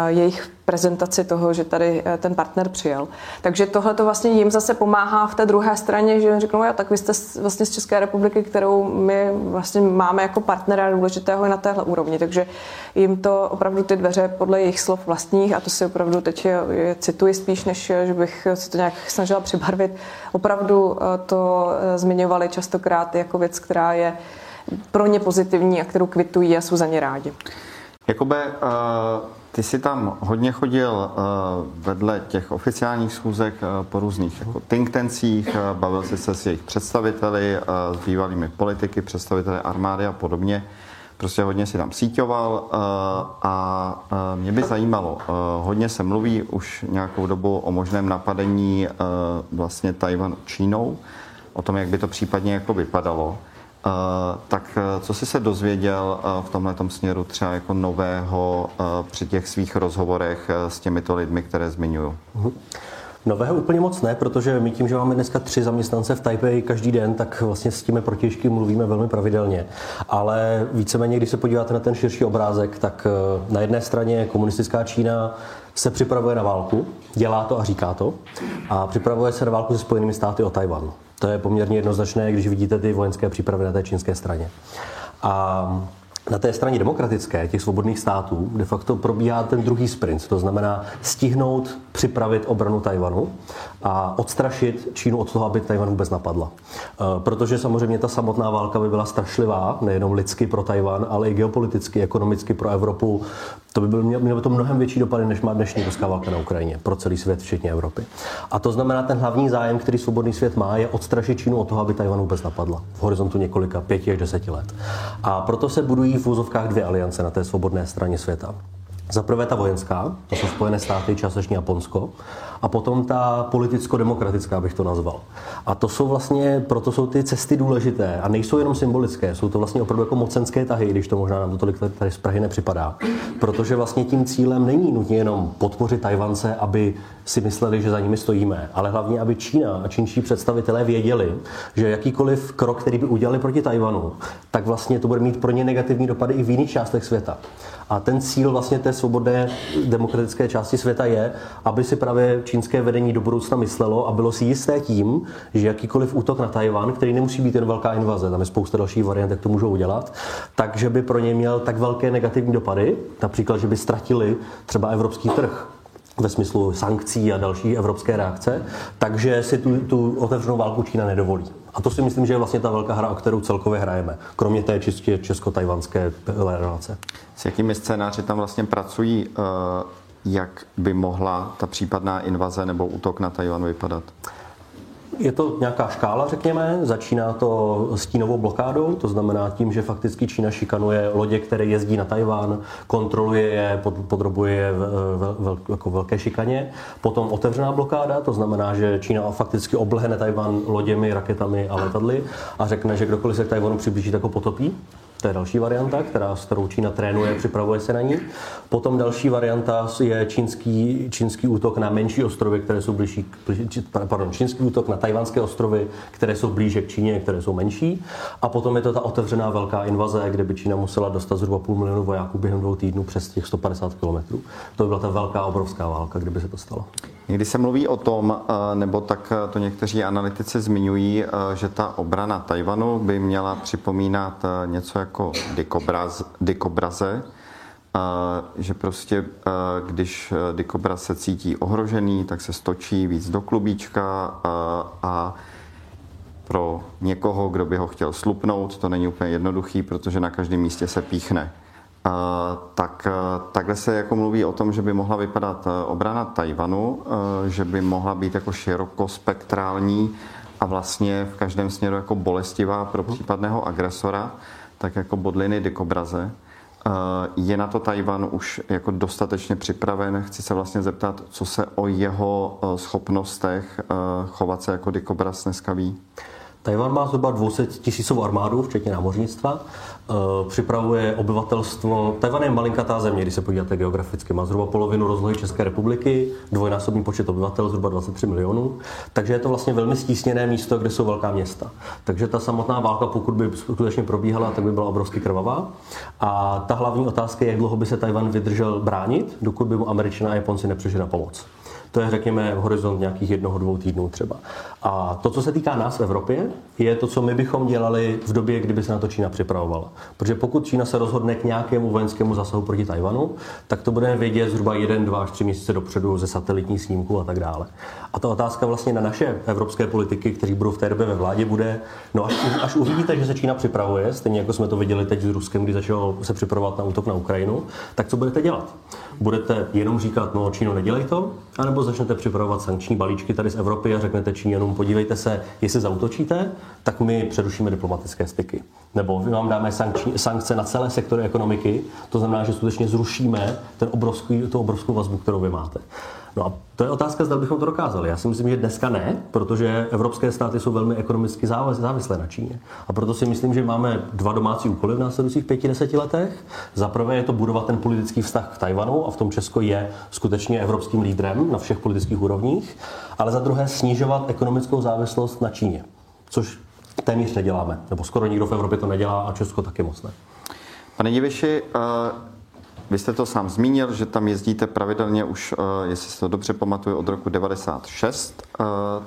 jejich prezentaci toho, že tady e, ten partner přijel. Takže tohle to vlastně jim zase pomáhá v té druhé straně, že řeknou, jo, tak vy jste vlastně z České republiky, kterou my vlastně máme jako partnera důležitého i na téhle úrovni. Takže jim to opravdu ty dveře podle jejich slov vlastních, a to si opravdu teď je, je cituji spíš, než že bych se to nějak snažila přibarvit, opravdu e, to e, zmiňovali častokrát jako věc, která je pro ně pozitivní a kterou kvitují a jsou za ně rádi. Jakobe, uh, ty jsi tam hodně chodil uh, vedle těch oficiálních schůzek uh, po různých jako think tancích, uh, bavil jsi se s jejich představiteli, s bývalými politiky, představiteli armády a podobně. Prostě hodně si tam síťoval a mě by zajímalo, hodně se mluví už nějakou dobu o možném napadení vlastně Tajvanu Čínou, o tom, jak by to případně jako vypadalo. Eh, tak eh, co jsi se dozvěděl eh, v tomhle směru třeba jako nového při těch svých rozhovorech s těmito lidmi, které zmiňuju? Mhm. Nového úplně moc ne, protože my tím, že máme dneska tři zaměstnance v Taipei každý den, tak vlastně s těmi protěžky mluvíme velmi pravidelně. Ale víceméně, když se podíváte na ten širší obrázek, tak na jedné straně komunistická Čína se připravuje na válku, dělá to a říká to, a připravuje se na válku se Spojenými státy o Tajvan. To je poměrně jednoznačné, když vidíte ty vojenské přípravy na té čínské straně. A na té straně demokratické, těch svobodných států, de facto probíhá ten druhý sprint, to znamená stihnout připravit obranu Tajvanu a odstrašit Čínu od toho, aby Tajvan vůbec napadla. E, protože samozřejmě ta samotná válka by byla strašlivá, nejenom lidsky pro Tajvan, ale i geopoliticky, ekonomicky pro Evropu. To by byl, mělo by to mnohem větší dopady, než má dnešní ruská válka na Ukrajině, pro celý svět, včetně Evropy. A to znamená, ten hlavní zájem, který svobodný svět má, je odstrašit Čínu od toho, aby Tajvan vůbec napadla v horizontu několika, pěti až deseti let. A proto se budují v úzovkách dvě aliance na té svobodné straně světa. Za prvé ta vojenská, to jsou Spojené státy, částečně Japonsko, a potom ta politicko-demokratická bych to nazval. A to jsou vlastně, proto jsou ty cesty důležité a nejsou jenom symbolické, jsou to vlastně opravdu jako mocenské tahy, když to možná nám to tolik tady z Prahy nepřipadá. Protože vlastně tím cílem není nutně jenom podpořit Tajvance, aby si mysleli, že za nimi stojíme, ale hlavně, aby Čína a čínští představitelé věděli, že jakýkoliv krok, který by udělali proti Tajvanu, tak vlastně to bude mít pro ně negativní dopady i v jiných částech světa. A ten cíl vlastně té svobodné demokratické části světa je, aby si právě čínské vedení do budoucna myslelo a bylo si jisté tím, že jakýkoliv útok na Tajvan, který nemusí být jen velká invaze, tam je spousta dalších variant, jak to můžou udělat, takže by pro ně měl tak velké negativní dopady, například, že by ztratili třeba evropský trh, ve smyslu sankcí a další evropské reakce, takže si tu, tu otevřenou válku Čína nedovolí. A to si myslím, že je vlastně ta velká hra, o kterou celkově hrajeme, kromě té čistě česko-tajvanské relace. S jakými scénáři tam vlastně pracují, eh, jak by mohla ta případná invaze nebo útok na Tajvan vypadat? Je to nějaká škála, řekněme. Začíná to stínovou blokádou, to znamená tím, že fakticky Čína šikanuje lodě, které jezdí na Tajván, kontroluje je, podrobuje je vel, vel, jako velké šikaně. Potom otevřená blokáda, to znamená, že Čína fakticky oblehne Tajván loděmi, raketami a letadly a řekne, že kdokoliv se k Tajvanu přiblíží, tak ho potopí. To je další varianta, která, s kterou Čína trénuje, připravuje se na ní. Potom další varianta je čínský, čínský útok na menší ostrovy, které jsou blížší, pardon, čínský útok na tajvanské ostrovy, které jsou blíže k Číně, které jsou menší. A potom je to ta otevřená velká invaze, kde by Čína musela dostat zhruba půl milionu vojáků během dvou týdnů přes těch 150 kilometrů. To by byla ta velká, obrovská válka, kdyby se to stalo. Někdy se mluví o tom, eh, nebo tak eh, to někteří analytici zmiňují, eh, že ta obrana Tajvanu by měla připomínat něco jako dikobraz, dikobraze, že prostě když dikobraz se cítí ohrožený, tak se stočí víc do klubíčka a pro někoho, kdo by ho chtěl slupnout, to není úplně jednoduchý, protože na každém místě se píchne tak takhle se jako mluví o tom, že by mohla vypadat e, obrana Tajvanu, e, že by mohla být jako širokospektrální a vlastně v každém směru jako bolestivá pro případného agresora, tak jako bodliny dykobraze. E, je na to Tajvan už jako dostatečně připraven? Chci se vlastně zeptat, co se o jeho schopnostech chovat se jako dykobraz dneska ví? Tajvan má zhruba 200 tisícovou armádu, včetně námořnictva. Eh, připravuje obyvatelstvo. Tajvan je malinkatá země, když se podíváte geograficky. Má zhruba polovinu rozlohy České republiky, dvojnásobný počet obyvatel, zhruba 23 milionů. Takže je to vlastně velmi stísněné místo, kde jsou velká města. Takže ta samotná válka, pokud by skutečně probíhala, tak by byla obrovsky krvavá. A ta hlavní otázka je, jak dlouho by se Tajvan vydržel bránit, dokud by mu Američané a Japonci nepřišli na pomoc. To je, řekněme, horizont nějakých jednoho, dvou týdnů třeba. A to, co se týká nás v Evropě, je to, co my bychom dělali v době, kdyby se na to Čína připravovala. Protože pokud Čína se rozhodne k nějakému vojenskému zásahu proti Tajvanu, tak to budeme vědět zhruba jeden, dva až tři měsíce dopředu ze satelitních snímků a tak dále. A ta otázka vlastně na naše evropské politiky, kteří budou v té době ve vládě, bude, no až, až uvidíte, že se Čína připravuje, stejně jako jsme to viděli teď s Ruskem, kdy začal se připravovat na útok na Ukrajinu, tak co budete dělat? Budete jenom říkat, no Číno, nedělej to, anebo začnete připravovat sankční balíčky tady z Evropy a řeknete Číňanům, podívejte se, jestli zautočíte, tak my přerušíme diplomatické styky. Nebo my vám dáme sankční, sankce na celé sektory ekonomiky, to znamená, že skutečně zrušíme ten obrovský, tu obrovskou vazbu, kterou vy máte. No a to je otázka, zda bychom to dokázali. Já si myslím, že dneska ne, protože evropské státy jsou velmi ekonomicky závislé na Číně. A proto si myslím, že máme dva domácí úkoly v následujících pěti, deseti letech. Za prvé je to budovat ten politický vztah k Tajvanu a v tom Česko je skutečně evropským lídrem na všech politických úrovních, ale za druhé snižovat ekonomickou závislost na Číně, což téměř neděláme, nebo skoro nikdo v Evropě to nedělá a Česko taky moc ne. Pane Diviši, uh vy jste to sám zmínil, že tam jezdíte pravidelně už, eh, jestli si to dobře pamatuju, od roku 96, eh,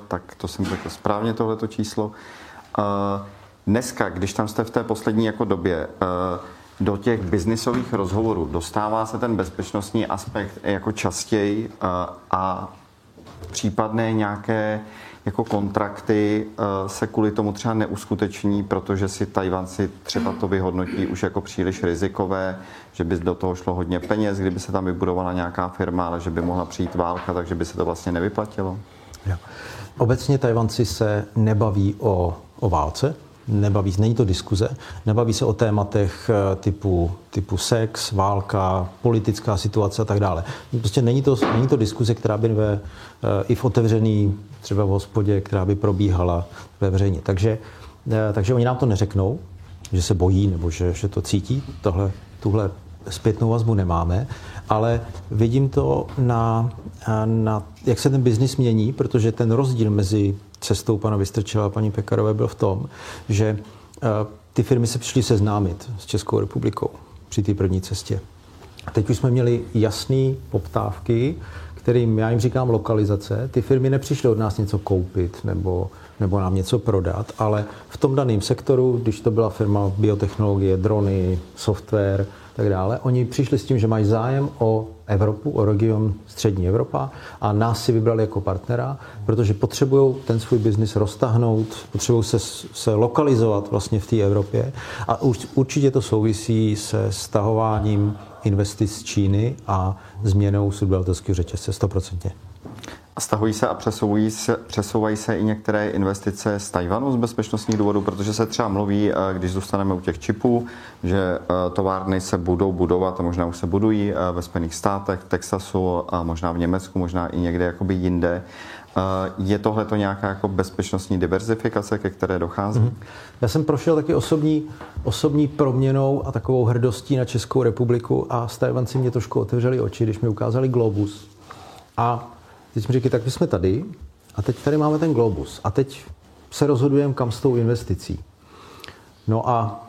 tak to jsem řekl správně tohleto číslo. Eh, dneska, když tam jste v té poslední jako době, do těch biznisových rozhovorů dostává se ten bezpečnostní aspekt jako častěji a případné nějaké jako kontrakty eh, se kvůli tomu třeba neuskuteční, protože si Tajvanci třeba to vyhodnotí už jako příliš rizikové, že by do toho šlo hodně peněz, kdyby se tam vybudovala nějaká firma, ale že by mohla přijít válka, takže by se to vlastně nevyplatilo? Obecně Tajvanci se nebaví o, o válce, nebaví, není to diskuze, nebaví se o tématech eh, typu, typu sex, válka, politická situace a tak dále. Prostě není to, není to diskuze, která by ve, eh, i v otevřený třeba v hospodě, která by probíhala ve veřejně. Takže, eh, takže oni nám to neřeknou, že se bojí nebo že, že to cítí. Tohle, tuhle zpětnou vazbu nemáme, ale vidím to na, na, jak se ten biznis mění, protože ten rozdíl mezi cestou pana Vystrčila a paní Pekarové byl v tom, že eh, ty firmy se přišly seznámit s Českou republikou při té první cestě. A teď už jsme měli jasné poptávky, kterým já jim říkám lokalizace. Ty firmy nepřišly od nás něco koupit nebo, nebo nám něco prodat, ale v tom daném sektoru, když to byla firma biotechnologie, drony, software, tak dále. Oni přišli s tím, že mají zájem o Evropu, o region střední Evropa a nás si vybrali jako partnera, protože potřebují ten svůj biznis roztahnout, potřebují se, se lokalizovat vlastně v té Evropě a určitě to souvisí se stahováním investic z Číny a změnou subdodavatelského řetězce 100%. Stahují se a přesouvají se, přesouvají se i některé investice z Tajvanu z bezpečnostních důvodů, protože se třeba mluví, eh, když zůstaneme u těch čipů, že eh, továrny se budou budovat a možná už se budují eh, ve Spojených státech, v Texasu a možná v Německu, možná i někde jakoby jinde. Je tohle to nějaká jako bezpečnostní diverzifikace, ke které dochází? Mm-hmm. Já jsem prošel taky osobní, osobní proměnou a takovou hrdostí na Českou republiku a s Tajvanci mě trošku otevřeli oči, když mi ukázali Globus. A Teď mi říkají, tak my jsme tady a teď tady máme ten globus a teď se rozhodujeme, kam s tou investicí. No a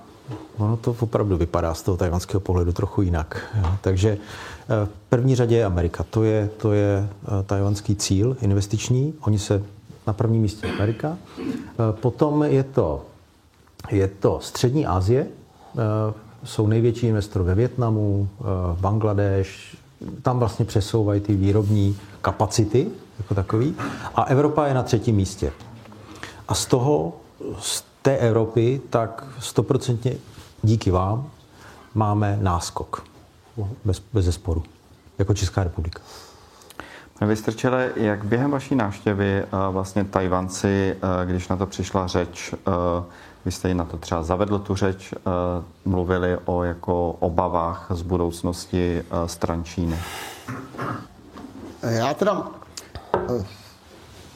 ono to opravdu vypadá z toho tajvanského pohledu trochu jinak. Jo. Takže eh, v první řadě je Amerika. To je, to je eh, tajvanský cíl investiční. Oni se na prvním místě Amerika. Eh, potom je to, je to Střední Asie. Jsou největší investor ve Větnamu, Bangladeš, tam vlastně přesouvají ty výrobní kapacity jako takový. A Evropa je na třetím místě. A z toho, z té Evropy, tak stoprocentně díky vám máme náskok. Bez, bez zesporu. Jako Česká republika. Pane Vystrčele, jak během vaší návštěvy eh, vlastně Tajvanci, eh, když na to přišla řeč, eh, vy jste na to třeba zavedl tu řeč, mluvili o jako obavách z budoucnosti stran Číny? Já teda eh,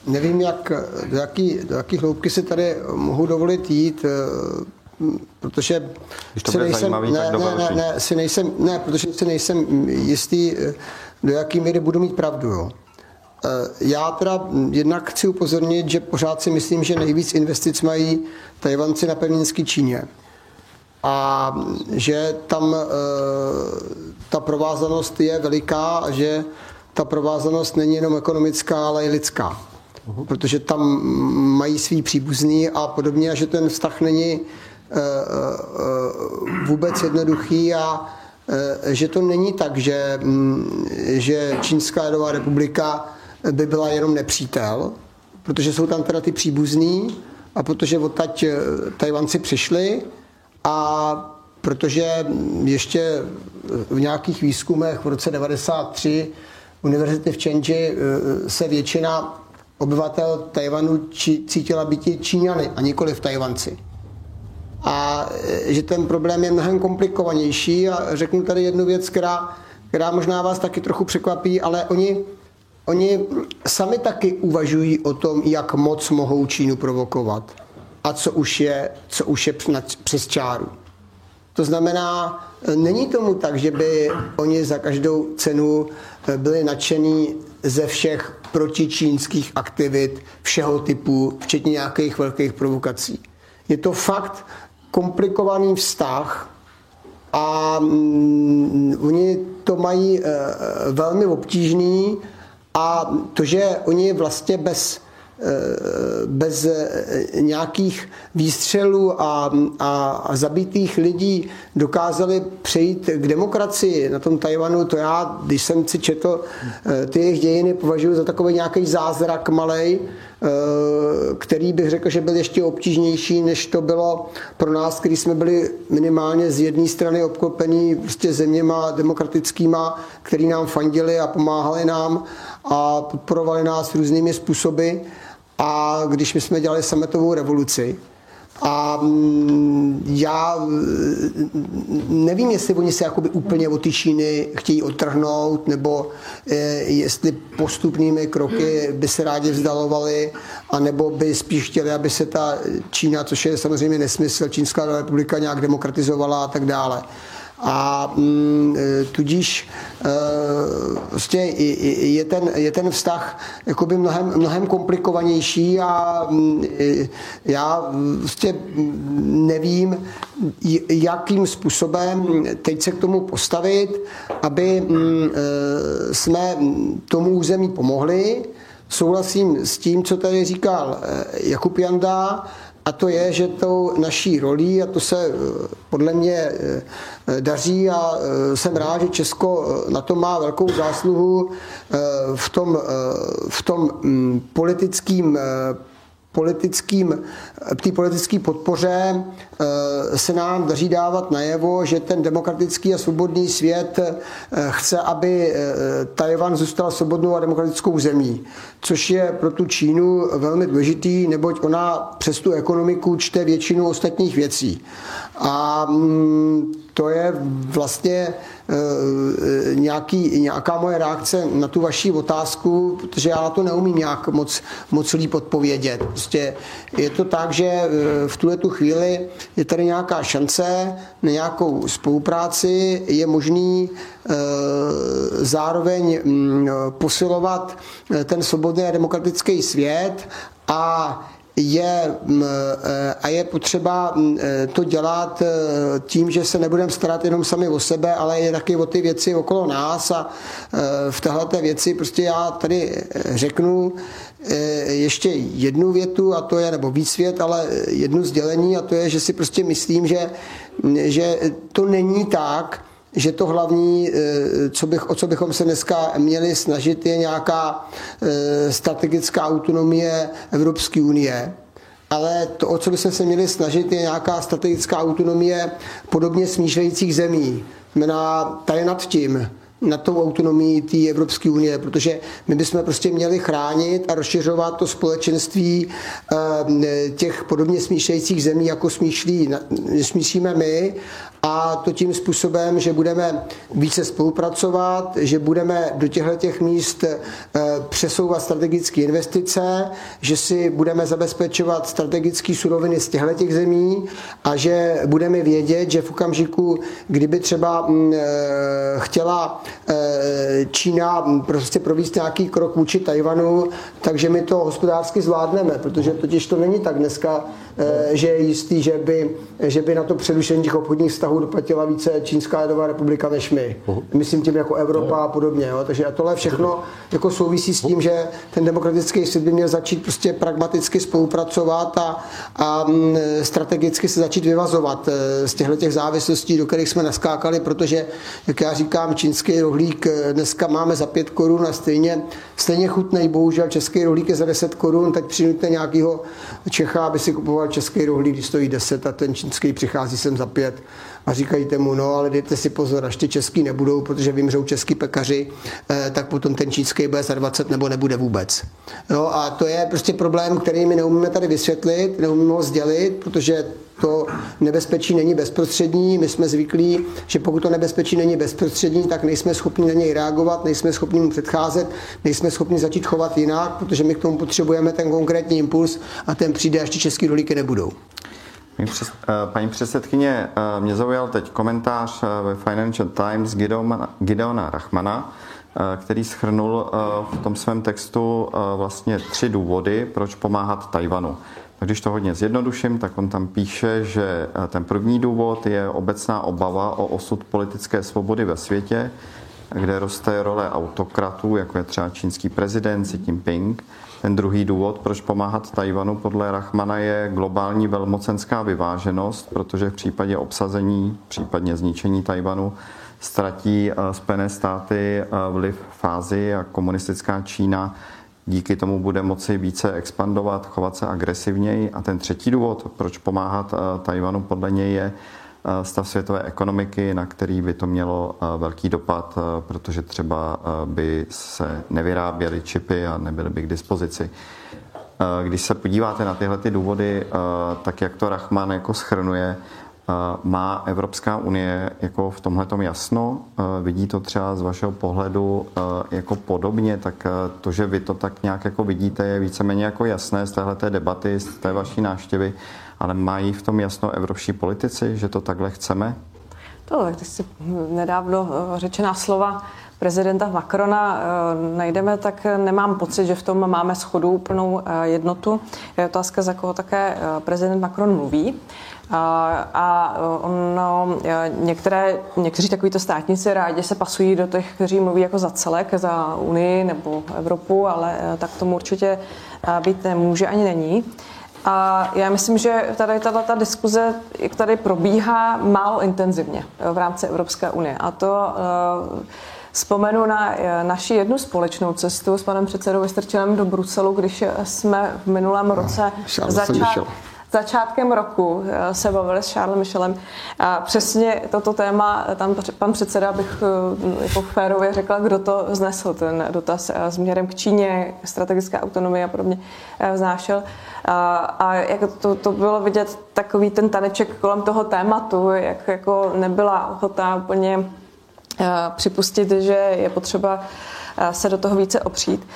nevím, jak, do, jaký, do jaký hloubky se tady mohu dovolit jít, eh, protože Když to si nejsem, zajímavý, ne, tak ne, ne, ne, si nejsem, ne, protože si nejsem jistý, eh, do jaký míry budu mít pravdu. Jo. Já teda jednak chci upozornit, že pořád si myslím, že nejvíc investic mají Tajvanci na pevninské Číně. A že tam ta provázanost je veliká a že ta provázanost není jenom ekonomická, ale i lidská. Uh-huh. Protože tam mají svý příbuzný a podobně, a že ten vztah není uh, uh, vůbec jednoduchý a uh, že to není tak, že, um, že Čínská lidová republika by byla jenom nepřítel, protože jsou tam teda ty příbuzný a protože odtaď Tajvanci přišli a protože ještě v nějakých výzkumech v roce 93 univerzity v Čenži eh, se většina obyvatel Tajvanu cítila být Číňany a nikoli v Tajvanci. A eh, že ten problém je mnohem komplikovanější a řeknu tady jednu věc, která, která možná vás taky trochu překvapí, ale oni, oni sami taky uvažují o tom, jak moc mohou Čínu provokovat a co už je, co už je přes čáru. To znamená, není tomu tak, že by oni za každou cenu eh, byli nadšení ze všech protičínských aktivit všeho typu, včetně nějakých velkých provokací. Je to fakt komplikovaný vztah a mm, oni to mají e, velmi obtížný a to, že oni vlastně bez bez eh, nějakých výstřelů a, a, a zabitých lidí dokázali přejít k demokracii na tom Tajvanu, to já, když jsem si četl eh, ty jejich dějiny, považuji za takový nějaký zázrak malej, který bych řekl, že byl ještě obtížnější, než to bylo pro nás, který jsme byli minimálně z jedné strany obklopení prostě zeměma demokratickýma, který nám fandili a pomáhali nám a podporovali nás různými způsoby. A když my jsme dělali sametovou revoluci, A mm, já mm, nevím, jestli oni se jakoby úplně od ty Číny chtějí odtrhnout, nebo eh, jestli postupnými kroky by se rádi vzdalovali, anebo by spíš chtěli, aby se ta Čína, což je samozřejmě nesmysl, Čínská republika nějak demokratizovala a tak dále a mm, e, tudíž prostě je ten, je ten vztah jakoby mnohem, mnohem komplikovanější a mm, já prostě nevím, jakým způsobem teď se k tomu postavit, aby mm, e, jsme tomu území pomohli. Souhlasím s tím, co tady říkal Jakub Janda, a to je, že tou naší rolí, a to se podle mě daří a jsem rád, že Česko na to má velkou zásluhu v tom, v tom mm, politickým politickým, té politické podpoře se nám daří dávat najevo, že ten demokratický a svobodný svět chce, aby Tajvan zůstal svobodnou a demokratickou zemí, což je pro tu Čínu velmi důležitý, neboť ona přes tu ekonomiku čte většinu ostatních věcí. A mm, to je vlastně nějaký, nějaká moje reakce na tu vaši otázku, protože já na to neumím nějak moc, moc líp odpovědět. Prostě je to tak, že e, v tuhle tu chvíli je tady nějaká šance na nějakou spolupráci, je možný e, zároveň mm, posilovat ten svobodný a demokratický svět a je, e, a je potřeba e, to dělat e, tím, že se nebudeme starat jenom sami o sebe, ale je taky o ty věci okolo nás a v téhle věci prostě já tady řeknu ještě jednu větu a to je, nebo víc vět, ale jednu sdělení a to je, že si prostě myslím, že, že to není tak, že to hlavní, eh, co bych, o co bychom se dneska měli snažit, je nějaká eh, strategická autonomie Evropské unie. Ale to, o co bychom se měli snažit, je nějaká strategická autonomie podobně smýšlejících zemí. Znamená, ta je nad tím na tou autonomii té Evropské unie, protože my bychom prostě měli chránit a rozšiřovat to společenství eh, těch podobně smýšlejících zemí, jako smýšlí, smýšlíme my a to tím způsobem, že budeme více spolupracovat, že budeme do těchto těch míst eh, přesouvat strategické investice, že si budeme zabezpečovat strategické suroviny z těchto těch zemí a že budeme vědět, že v okamžiku, kdyby třeba mm, eh, chtěla eh, Čína prostě provést nějaký krok vůči Tajvanu, takže my to hospodářsky zvládneme, protože totiž to není tak dneska, že je jistý, že by, že by na to přerušení těch obchodních vztahů vztahu doplatila více Čínská lidová republika než my. Uh-huh. Myslím tím jako Evropa a podobně. Jo. Takže tohle všechno jako souvisí s tím, že ten demokratický svět by měl začít prostě pragmaticky spolupracovat a, a mm, strategicky se začít vyvazovat eh, z těchto těch závislostí, do kterých jsme naskákali, protože, jak já říkám, čínský rohlík eh, dneska máme za 5 korun a stejně, stejně chutnej, bohužel český rohlík je za 10 korun, tak přinuďte nějakého Čecha, aby si kupoval český rohlík, když stojí 10 a ten čínský přichází sem za 5 a říkají mu, no ale dejte si pozor, až ty český nebudou, protože vymřou český pekaři, eh, tak potom ten čínský bude za 20 nebo nebude vůbec. No a to je prostě problém, který my neumíme tady vysvětlit, neumíme ho sdělit, protože to nebezpečí není bezprostřední. My jsme zvyklí, že pokud to nebezpečí není bezprostřední, tak nejsme schopni na něj reagovat, nejsme schopni mu předcházet, nejsme schopni začít chovat jinak, protože my k tomu potřebujeme ten konkrétní impuls a ten přijde, až ty český rolíky nebudou. Eh, paní předsedkyně, eh, mě zaujal teď komentář eh, ve Financial Times Gideona Rachmana, který schrnul v tom svém textu vlastně tři důvody, proč pomáhat Tajvanu. Když to hodně zjednoduším, tak on tam píše, že ten první důvod je obecná obava o osud politické svobody ve světě, kde roste role autokratů, jako je třeba čínský prezident Xi Jinping, ten druhý důvod, proč pomáhat Tajvanu podle Rachmana je globální velmocenská vyváženost, protože v případě obsazení, případně zničení Tajvanu, ztratí eh, Spojené státy eh, vliv fázi a komunistická Čína díky tomu bude moci více expandovat, chovat se agresivněji. A ten třetí důvod, proč pomáhat eh, Tajvanu podle něj je, stav světové ekonomiky, na který by to mělo eh, velký dopad, eh, protože třeba by se nevyráběly čipy a nebyly by k dispozici. když se podíváte na tyhle ty důvody, tak jak to Rachman jako schrnuje, má Evropská unie jako v tomhle jasno? Vidí to třeba z vašeho pohledu jako podobně, tak to, že vy to tak nějak jako vidíte, je víceméně jako jasné z téhle debaty, z té vaší návštěvy, ale mají v tom jasno evropští politici, že to takhle chceme? To, když si nedávno eh, řečená slova prezidenta Macrona eh, najdeme, tak nemám pocit, že v tom máme schodu úplnou eh, jednotu. Je otázka, za koho také prezident Macron mluví. A ono, některé, někteří takovýto státníci rádi se pasují do těch, kteří mluví jako za celek, za Unii nebo Evropu, ale tak tomu určitě být nemůže ani není. A já myslím, že tady tato diskuze, jak tady probíhá, málo intenzivně v rámci Evropské unie. A to uh, Vzpomenu na eh, naši jednu společnou cestu s panem předsedou Vystrčelem do Bruselu, když jsme v minulém roce no, začali začátkem roku eh, se bavili s Charlesem Michelem a přesně toto téma, tam pan předseda, bych eh, jako férově řekla, kdo to znesl, ten dotaz směrem k Číně, strategická autonomie a podobně vznášel. A, a jak to, to bylo vidět takový ten taneček kolem toho tématu, jak jako nebyla ochota úplně připustit, že je potřeba se do toho více opřít.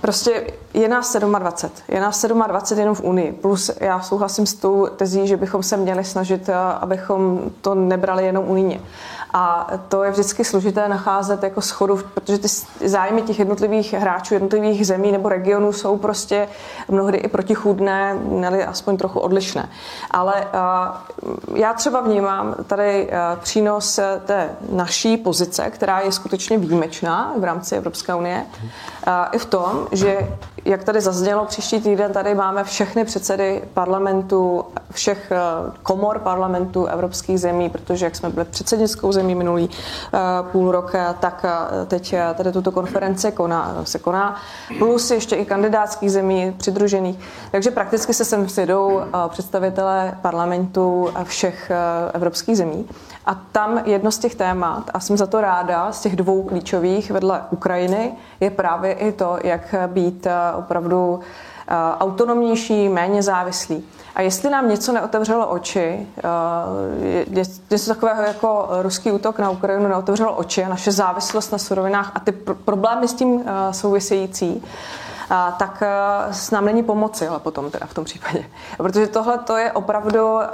Prostě je nás 27. Je nás 27 jenom v Unii. Plus já souhlasím s tou tezí, že bychom se měli snažit, abychom to nebrali jenom unijně. A to je vždycky složité nacházet jako schodu, protože ty zájmy těch jednotlivých hráčů, jednotlivých zemí nebo regionů jsou prostě mnohdy i protichůdné, nebo aspoň trochu odlišné. Ale já třeba vnímám tady přínos té naší pozice, která je skutečně výjimečná v rámci Evropské unie, i v tom, že jak tady zaznělo, příští týden tady máme všechny předsedy parlamentu, všech komor parlamentu evropských zemí, protože jak jsme byli předsednickou zemí minulý půl rok, tak teď tady tuto konference koná, se koná, plus ještě i kandidátských zemí přidružených. Takže prakticky se sem sjedou představitelé parlamentu všech evropských zemí. A tam jedno z těch témat, a jsem za to ráda, z těch dvou klíčových vedle Ukrajiny, je právě i to, jak být opravdu autonomnější, méně závislý. A jestli nám něco neotevřelo oči, něco takového jako ruský útok na Ukrajinu neotevřelo oči a naše závislost na surovinách a ty problémy s tím související, tak eh, s nám není pomoci, ale potom teda v tom případě. Protože tohle to je opravdu eh,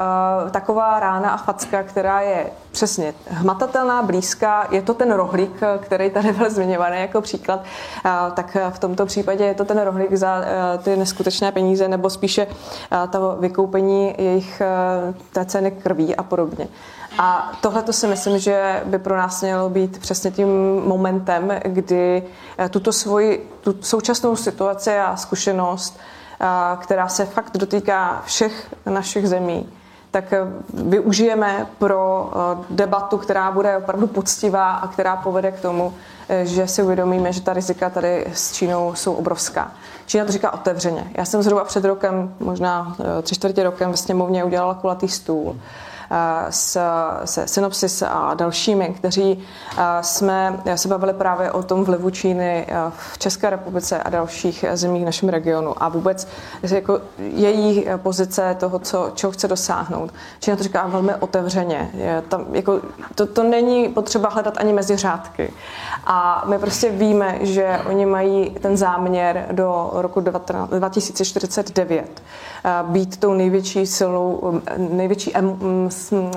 taková rána a facka, která je přesně hmatatelná, blízká. Je to ten rohlík, který tady byl zmiňovaný jako příklad, tak v tomto případě je to ten rohlík za ty neskutečné peníze nebo spíše to vykoupení jejich té ceny krví a podobně. A tohle to si myslím, že by pro nás mělo být přesně tím momentem, kdy eh, tuto svoji tu současnou situaci a zkušenost, eh, která se fakt dotýká všech našich zemí, tak eh, využijeme pro debatu, která bude opravdu poctivá a která povede k tomu, že si uvědomíme, že ta rizika tady s Čínou jsou obrovská. Čína to říká otevřeně. Já jsem zhruba před rokem, možná tři čtvrtě rokem ve sněmovně udělala kulatý stůl s, se Synopsis a dalšími, kteří jsme se bavili právě o tom vlivu Číny v České republice a dalších zemích v našem regionu a vůbec jako její pozice toho, co, čeho chce dosáhnout. Čína to říká velmi otevřeně. Je tam, jako, to, to není potřeba hledat ani mezi řádky. A my prostě víme, že oni mají ten záměr do roku 2049 být tou největší silou, největší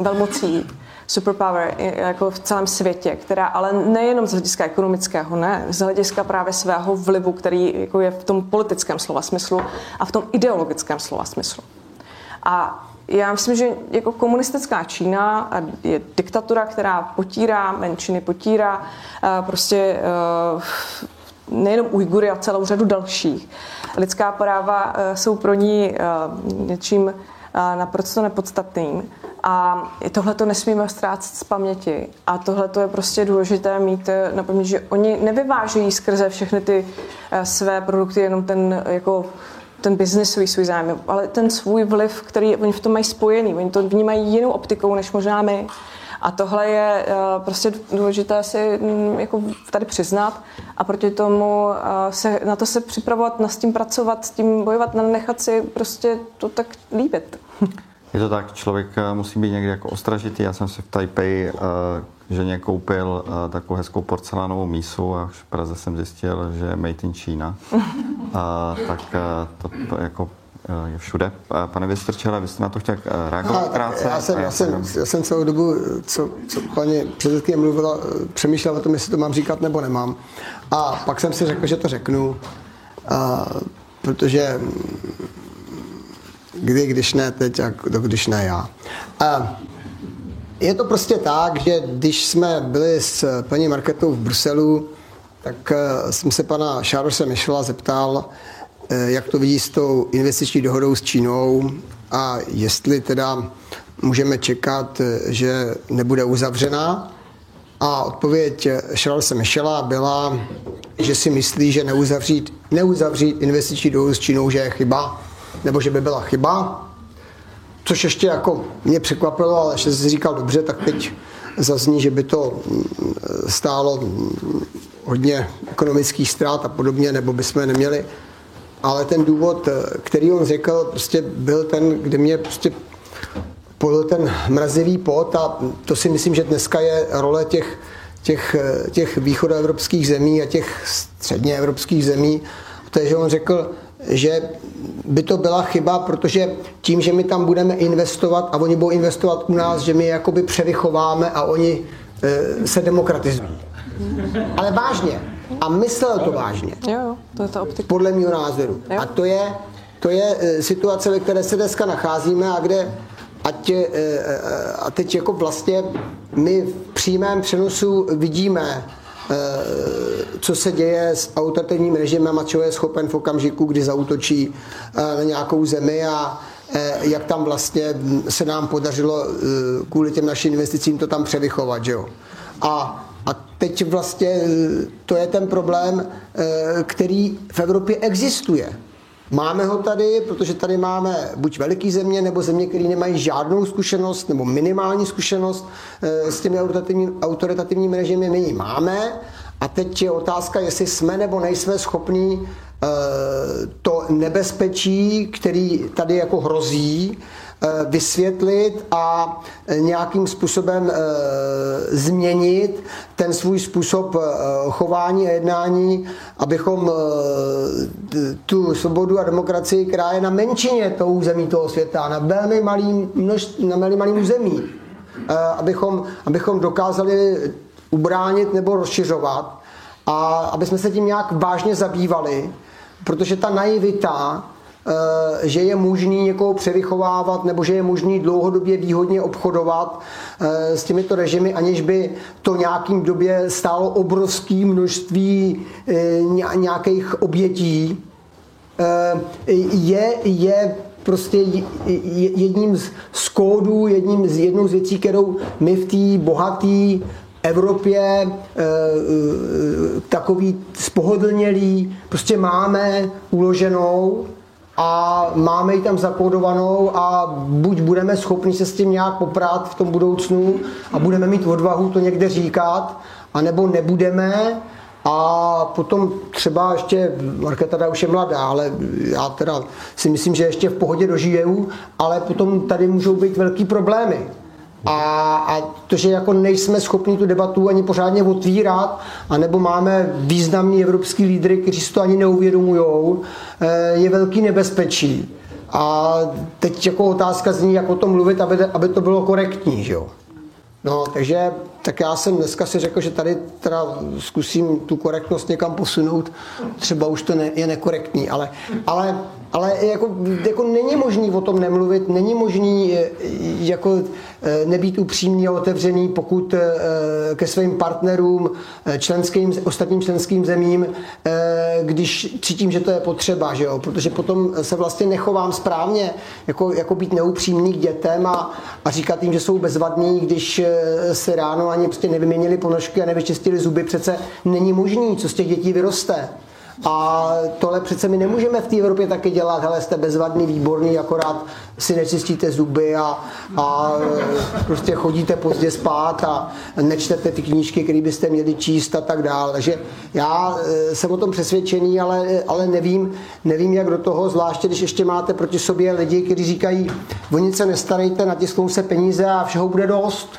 velmocí superpower jako v celém světě, která ale nejenom z hlediska ekonomického, ne, z hlediska právě svého vlivu, který jako je v tom politickém slova smyslu a v tom ideologickém slova smyslu. A já myslím, že jako komunistická Čína je diktatura, která potírá menšiny, potírá prostě nejenom Ujgury a celou řadu dalších. Lidská práva jsou pro ní něčím naprosto nepodstatným. A tohle to nesmíme ztrácet z paměti. A tohle to je prostě důležité mít na paměti, že oni nevyvážejí skrze všechny ty eh, své produkty jenom ten jako ten biznesový svůj zájem, ale ten svůj vliv, který oni v tom mají spojený. Oni to vnímají jinou optikou než možná my. A tohle je prostě důležité si mm, jako tady přiznat a proti tomu se, na to se připravovat, na s tím pracovat, s tím bojovat, nechat si prostě to tak líbit. Je to tak, člověk musí být někdy jako ostražitý. Já jsem si v Taipei ženě koupil uh, takovou hezkou porcelánovou mísu a už v Praze jsem zjistil, že je made in China. uh, tak uh, to, to jako je všude. Pane Vystrčele, vy jste na to chtěl reagovat krátce? Já jsem, já, jsem, já jsem celou dobu, co, co paní předsedkyně mluvila, přemýšlel o tom, jestli to mám říkat nebo nemám. A pak jsem si řekl, že to řeknu, a, protože kdy, když ne teď, a když ne já. A, je to prostě tak, že když jsme byli s paní Marketou v Bruselu, tak eh, jsem se pana Šárose Mišela zeptal, eh, jak to vidí s tou investiční dohodou s Čínou a jestli teda můžeme čekat, eh, že nebude uzavřená. A odpověď Charlesa Michela byla, že si myslí, že neuzavřít, neuzavřít investiční dohodu s Čínou, že je chyba, nebo že by byla chyba, což ještě jako mě překvapilo, ale ještě si říkal dobře, tak teď zazní, že by to mm, stálo hodně ekonomických ztrát a podobně, nebo bychom neměli. Ale ten důvod, který on řekl, prostě byl ten, kde mě prostě pojil ten mrazivý pot a to si myslím, že dneska je role těch, těch, těch východoevropských zemí a těch středněevropských zemí. To je, že on řekl, že by to byla chyba, protože tím, že my tam budeme investovat a oni budou investovat u nás, že my je jakoby převychováme a oni e, se demokratizují. Ale vážně. A myslel to vážně. Jo, to je ta optika. Podle mého názoru. Jo. A to je, to je e, situace, ve které se dneska nacházíme a kde ať, e, a teď jako vlastně my v přímém přenosu vidíme, co se děje s autoritativním režimem a čeho je schopen v okamžiku, kdy zautočí eh, na nějakou zemi a eh, jak tam vlastně se nám podařilo kvůli těm našim investicím to tam převychovat. Že jo? A, a teď vlastně to je ten problém, který v Evropě existuje. Máme ho tady, protože tady máme buď veliký země, nebo země, které nemají žádnou zkušenost, nebo minimální zkušenost eh, s těmi autoritativními, autoritativními režimy. My ji máme. A teď je otázka, jestli jsme nebo nejsme schopní eh, to nebezpečí, který tady jako hrozí, vysvětlit a eh, nějakým způsobem eh, změnit ten svůj způsob chování a jednání, abychom tu svobodu a demokracii, která je na menšině toho území toho světa, na velmi malým, množství, na velmi malým území, abychom, abychom dokázali ubránit nebo rozšiřovat a aby jsme se tím nějak vážně zabývali, protože ta naivita Eh, že je možný někoho převychovávat nebo že je možný dlouhodobě výhodně obchodovat eh, s těmito režimy, aniž by to nějakým době stálo obrovské množství eh, nějakých obětí, je, je prostě jedním z kódů, jedním z jednou z věcí, kterou my v té bohaté Evropě takový spohodlnělý prostě máme uloženou a máme ji tam zakódovanou a buď budeme schopni se s tím nějak poprát v tom budoucnu a budeme mít odvahu to někde říkat, anebo nebudeme a potom třeba ještě, Markéta už je mladá, ale já teda si myslím, že ještě v pohodě dožijou, ale potom tady můžou být velký problémy. A, a to, že jako nejsme schopni tu debatu ani pořádně otvírat, anebo máme významní evropský lídry, kteří si to ani neuvědomují, eh, je velký nebezpečí. A teď jako otázka zní, jak o tom mluvit, aby, aby to bylo korektní. Že jo? No, takže tak já jsem dneska si řekl, že tady teda zkusím tu korektnost někam posunout. Třeba už to ne, je nekorektní, ale, ale, ale jako, jako není možný o tom nemluvit, není možný eh, jako eh, nebýt upřímný a otevřený, pokud eh, ke svým partnerům, členským, ostatním členským zemím, když cítím, že to je potřeba, že jo? protože potom se vlastně nechovám správně, jako, jako být neupřímný k dětem a, a říkat jim, že jsou bezvadní, když se ráno ani prostě nevyměnili ponožky a nevyčistili zuby, přece není možný, co z těch dětí vyroste. A tohle přece my nemůžeme v té Evropě taky dělat, hele, jste bezvadný, výborný, akorát si nečistíte zuby a, a prostě chodíte pozdě spát a nečtete ty knížky, které byste měli číst a tak dále. Takže já eh, jsem o tom přesvědčený, ale, ale nevím, nevím, jak do toho, zvláště když ještě máte proti sobě lidi, kteří říkají, o nic se nestarejte, natisknou se peníze a všeho bude dost.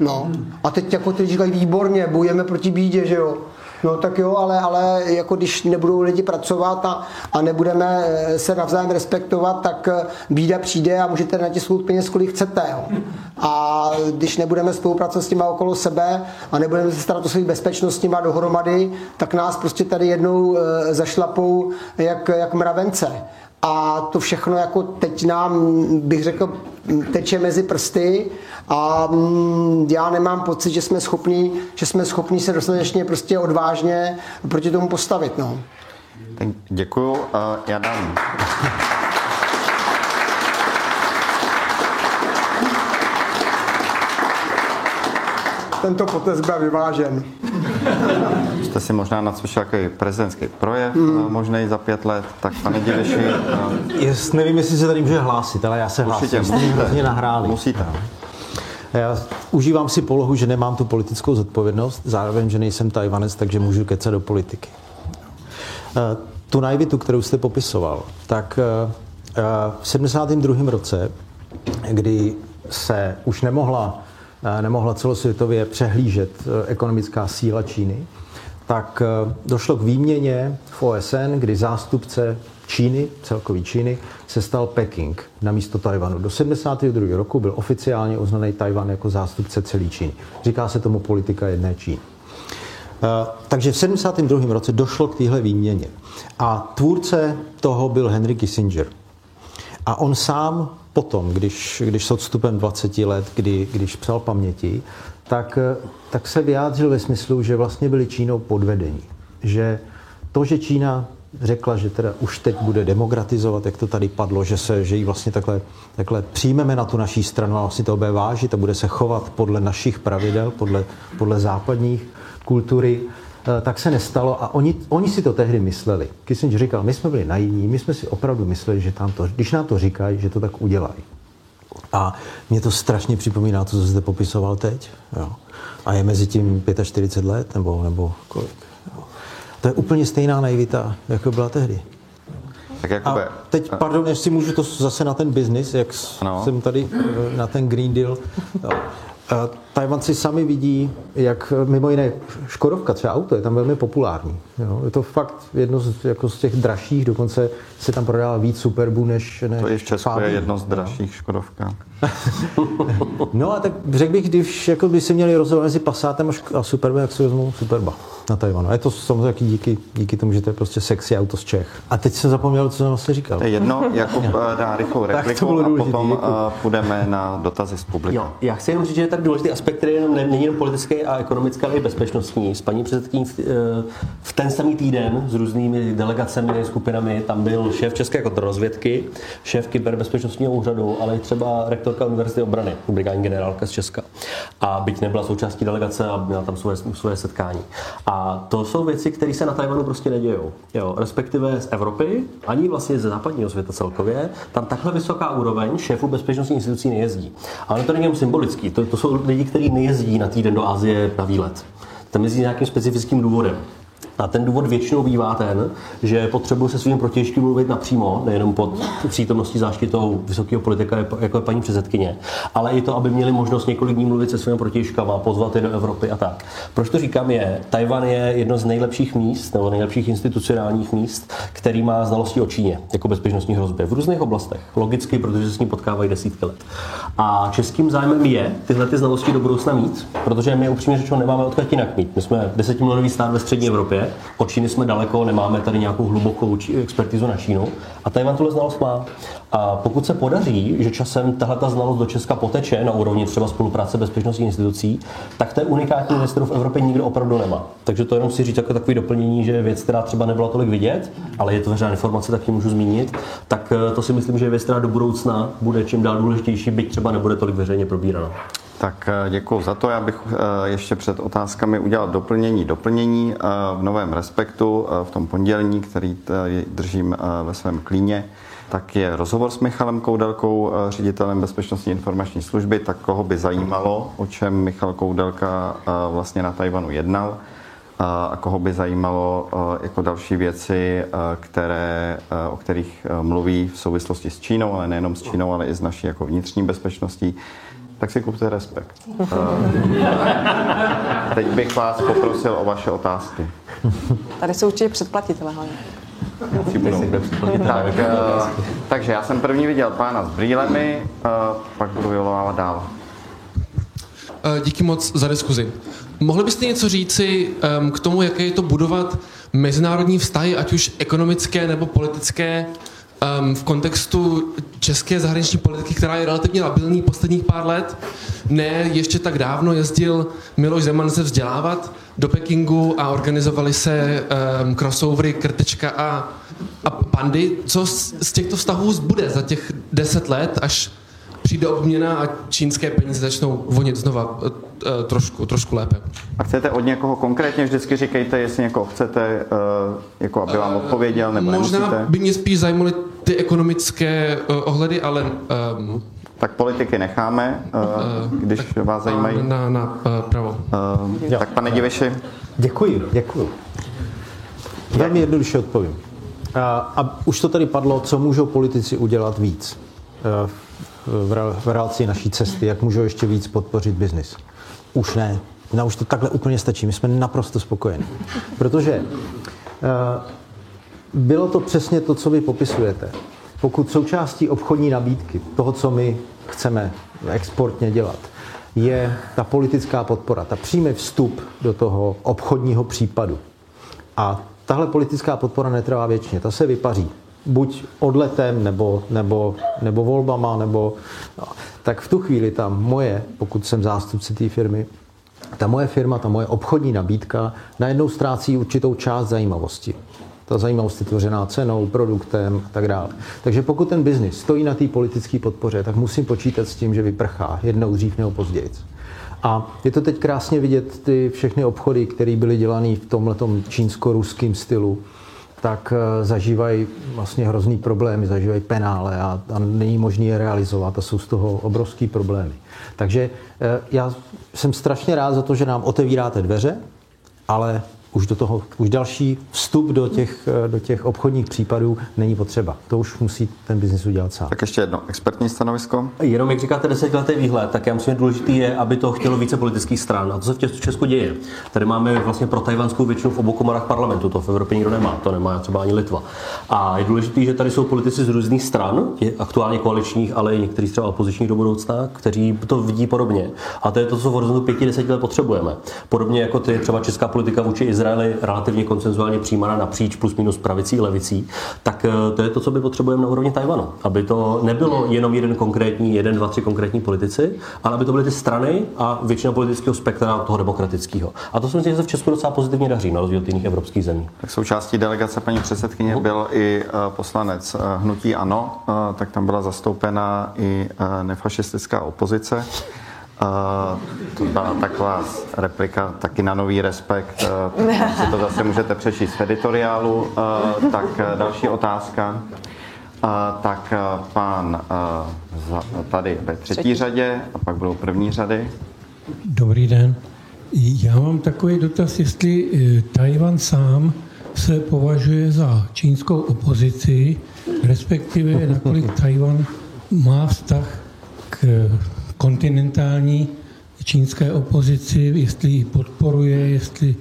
No. A teď jako ty říkají výborně, bojujeme proti bídě, že jo. No tak jo, ale, ale jako když nebudou lidi pracovat a, a nebudeme eh, se navzájem respektovat, tak eh, bída přijde a můžete natisknout peněz, kolik chcete. Jo. A když nebudeme spolupracovat s těma okolo sebe a nebudeme se starat o svých bezpečnost s těma dohromady, tak nás prostě tady jednou eh, zašlapou jak, jak mravence. A to všechno jako teď nám, bych řekl, teče mezi prsty a mm, já nemám pocit, že jsme schopní, že jsme schopní se dostatečně prostě odvážně proti tomu postavit. No. Tak děkuju. Já dám Tento potez byl vyvážen. Jste si možná nacvičil jaký prezidentský projev, hmm. možný za pět let, tak pane Diviši... Jest, nevím, jestli se tady může hlásit, ale já se Určitě, hlásím. musíte. hrozně nahráli. Musíte. Já užívám si polohu, že nemám tu politickou zodpovědnost, zároveň, že nejsem Tajvanec, takže můžu kecat do politiky. Eh, Tu naivitu, kterou jste popisoval, tak eh, eh, v 72. roce, kdy se už nemohla, eh, nemohla celosvětově přehlížet eh, ekonomická síla Číny, tak eh, došlo k výměně v OSN, kdy zástupce Číny, celkový Číny, se stal Peking na místo Tajvanu. Do 72. roku byl oficiálně uznaný Tajvan jako zástupce celé Číny. Říká se tomu politika jedné Číny. Eh, Takže v 72. roce došlo k téhle výměně. A tvůrce toho byl Henry Kissinger. A on sám potom, když, když s odstupem 20 let, kdy, když psal paměti, tak, tak se vyjádřil ve smyslu, že vlastně byli Čínou podvedení. Že to, že Čína řekla, že teda už teď bude demokratizovat, jak to tady padlo, že, se, že ji vlastně takhle, takhle přijmeme na tu naší stranu a vlastně to bude vážit a bude se chovat podle našich pravidel, podle, podle západních kultury, tak se nestalo a oni, oni si to tehdy mysleli. Kissinger říkal, my jsme byli naivní, my jsme si opravdu mysleli, že tam to, když nám to říkají, že to tak udělají. A mě to strašně připomíná to, co jste popisoval teď. Jo. A je mezi tím 45 let, nebo, nebo kolik. Jo. To je úplně stejná naivita, jako byla tehdy. Tak A Jakube, teď, pardon, jestli můžu to zase na ten biznis, jak ano. jsem tady eh, na ten Green Deal. Jo. Tajvanci sami vidí, jak mimo jiné Škodovka, třeba auto, je tam velmi populární. Jo. Je to fakt jedno z, jako z těch dražších, dokonce se tam prodává víc Superbů než, než to i v Česku je jedno z dražších Škodovka. No a tak řekl bych, když jako by si měli rozhodovat mezi Passátem a Superbem, jak si vezmu Superba na Tajvanu. A je to samozřejmě taky díky, díky tomu, že to je prostě sexy auto z Čech. A teď jsem zapomněl, co jsem vlastně říkal. To je jedno, Jakub eh, dá rychlou repliku a důležitý, potom děkuji. eh, půjdeme na dotazy z publika. Jo, já chci jenom říct, že je tady důležitý aspekt, který není jenom politický a ekonomický, ale i bezpečnostní. S paní předsedkyní v, eh, v ten samý týden s různými delegacemi, skupinami, tam byl šéf České kontrarozvědky, šéf kyberbezpečnostního úřadu, ale i třeba rektorka Univerzity obrany, brigádní generálka z Česka. A byť nebyla součástí delegace a měla tam svoje, svoje setkání. A to jsou věci, které se na Tajvanu prostě nedějou. Jo, respektive z Evropy, ani vlastně ze západního světa celkově, tam takhle vysoká úroveň šéfů bezpečnostních institucí nejezdí. Ale to není jenom symbolický, to, to jsou lidi, kteří nejezdí na týden do Asie na výlet. Tam jezdí nějakým specifickým důvodem. A ten důvod většinou bývá ten, že potřebuji se svým protějšky mluvit napřímo, nejenom pod přítomností záštitou vysokého politika, jako je paní předsedkyně, ale i to, aby měli možnost několik dní mluvit se svými protějškama, pozvat je do Evropy a tak. Proč to říkám je, Tajvan je jedno z nejlepších míst, nebo nejlepších institucionálních míst, který má znalosti o Číně jako bezpečnostní hrozbě v různých oblastech. Logicky, protože se s ním potkávají desítky let. A českým zájmem je tyhle ty znalosti do budoucna mít, protože my upřímně řečeno nemáme odkud jinak mít. My jsme desetimilionový stát ve střední Evropě, od Číny jsme daleko, nemáme tady nějakou hlubokou expertizu na Čínu a Tajvan tuhle znalost má. A pokud se podaří, že časem tahle ta znalost do Česka poteče na úrovni třeba spolupráce bezpečnostních institucí, tak to je unikátní věc, kterou v Evropě nikdo opravdu nemá. Takže to jenom si říct jako takový doplnění, že věc, která třeba nebyla tolik vidět, ale je to veřejná informace, tak ji můžu zmínit, tak eh, to si myslím, že věc, která do budoucna bude čím dál důležitější, byť třeba nebude tolik veřejně probírána. Tak děkuji za to. Já bych ještě před otázkami udělal doplnění doplnění v novém Respektu v tom pondělní, který držím ve svém klíně. Tak je rozhovor s Michalem Koudelkou, eh, ředitelem Bezpečnostní informační služby, tak koho by zajímalo, o čem Michal Koudelka eh, vlastně na Tajvanu jednal eh, a koho by zajímalo jako další věci, které, o kterých mluví v souvislosti s Čínou, ale nejenom s Čínou, ale i s naší jako vnitřní bezpečností, tak si kupte respekt. Teď bych vás poprosil o vaše otázky. Tady jsou určitě předplatitelé hlavně. Tak, uh, takže já jsem první viděl pána s brýlemi, uh, pak budu vyvolávat dál. Díky moc za diskuzi. Mohli byste něco říci um, k tomu, jaké je to budovat mezinárodní vztahy, ať už ekonomické nebo politické, um, v kontextu české zahraniční politiky, která je relativně labilní posledních pár let. Ne, ještě tak dávno jezdil Miloš Zeman se vzdělávat do Pekingu a organizovali se um, crossovery Krtečka a, a Pandy. Co z, z těchto vztahů zbude za těch deset let, až přijde obměna a čínské peníze začnou vonit znova uh, trošku, trošku lépe. A chcete od někoho konkrétně vždycky říkejte, jestli někoho chcete, uh, jako aby vám odpověděl, nebo Možná nemusíte? by mě spíš zajímaly ty ekonomické ohledy, ale... Um, tak politiky necháme, uh, když vás zajímají. Na, na pravo. Uh, tak pane Diviši. Děkuji, děkuji. Velmi jednoduše odpovím. A, a už to tady padlo, co můžou politici udělat víc v, relaci naší cesty, jak můžou ještě víc podpořit biznis. Už ne. Na už to takhle úplně stačí. My jsme naprosto spokojeni. Protože uh, bylo to přesně to, co vy popisujete. Pokud součástí obchodní nabídky, toho, co my chceme exportně dělat, je ta politická podpora, ta přímý vstup do toho obchodního případu. A tahle politická podpora netrvá věčně, ta se vypaří. Buď odletem, nebo, nebo, nebo volbama, nebo... No, tak v tu chvíli ta moje, pokud jsem zástupce té firmy, ta moje firma, ta moje obchodní nabídka najednou ztrácí určitou část zajímavosti. Ta zajímavost je tvořená cenou, produktem a tak dále. Takže pokud ten biznis stojí na té politické podpoře, tak musím počítat s tím, že vyprchá jednou dřív nebo později. A je to teď krásně vidět ty všechny obchody, které byly dělané v tomhle čínsko-ruském stylu, tak eh, zažívají vlastně hrozný problémy, zažívají penále a, a není možné je realizovat a jsou z toho obrovský problémy. Takže eh, já jsem strašně rád za to, že nám otevíráte dveře, ale už do toho, už další vstup do těch, do těch obchodních případů není potřeba. To už musí ten biznis udělat sám. Tak ještě jedno, expertní stanovisko? Jenom jak říkáte desetiletý výhled, tak já myslím, že důležitý je, aby to chtělo více politických stran. A to se v Česku děje. Tady máme vlastně pro tajvanskou většinu v obou komorách parlamentu, to v Evropě nikdo nemá, to nemá třeba ani Litva. A je důležité, že tady jsou politici z různých stran, aktuálně koaličních, ale i některých třeba opozičních do budoucna, kteří to vidí podobně. A to je to, co v horizontu pěti, deseti let potřebujeme. Podobně jako ty třeba česká politika vůči Izraeli relativně koncenzuálně přijímána napříč plus minus pravicí levicí, tak eh, to je to, co by potřebujeme na úrovni Tajvanu. Aby to nebylo jenom jeden konkrétní, jeden, dva, tři konkrétní politici, ale aby to byly ty strany a většina politického spektra toho demokratického. A to si myslím, že se v Česku docela pozitivně daří, na rozdíl od jiných evropských zemí. Tak součástí delegace paní předsedkyně byl i eh, poslanec eh, Hnutí Ano, tak tam byla zastoupena i nefašistická opozice. Uh, to byla taková replika taky na nový respekt. Uh, si to zase můžete přečíst v editoriálu. Uh, tak uh, další otázka. Uh, tak pán uh, za, tady ve třetí, třetí řadě a pak budou první řady. Dobrý den. Já mám takový dotaz, jestli Tajvan sám se považuje za čínskou opozici, respektive nakolik Tajvan má vztah k kontinentální čínské opozici, jestli ji podporuje, jestli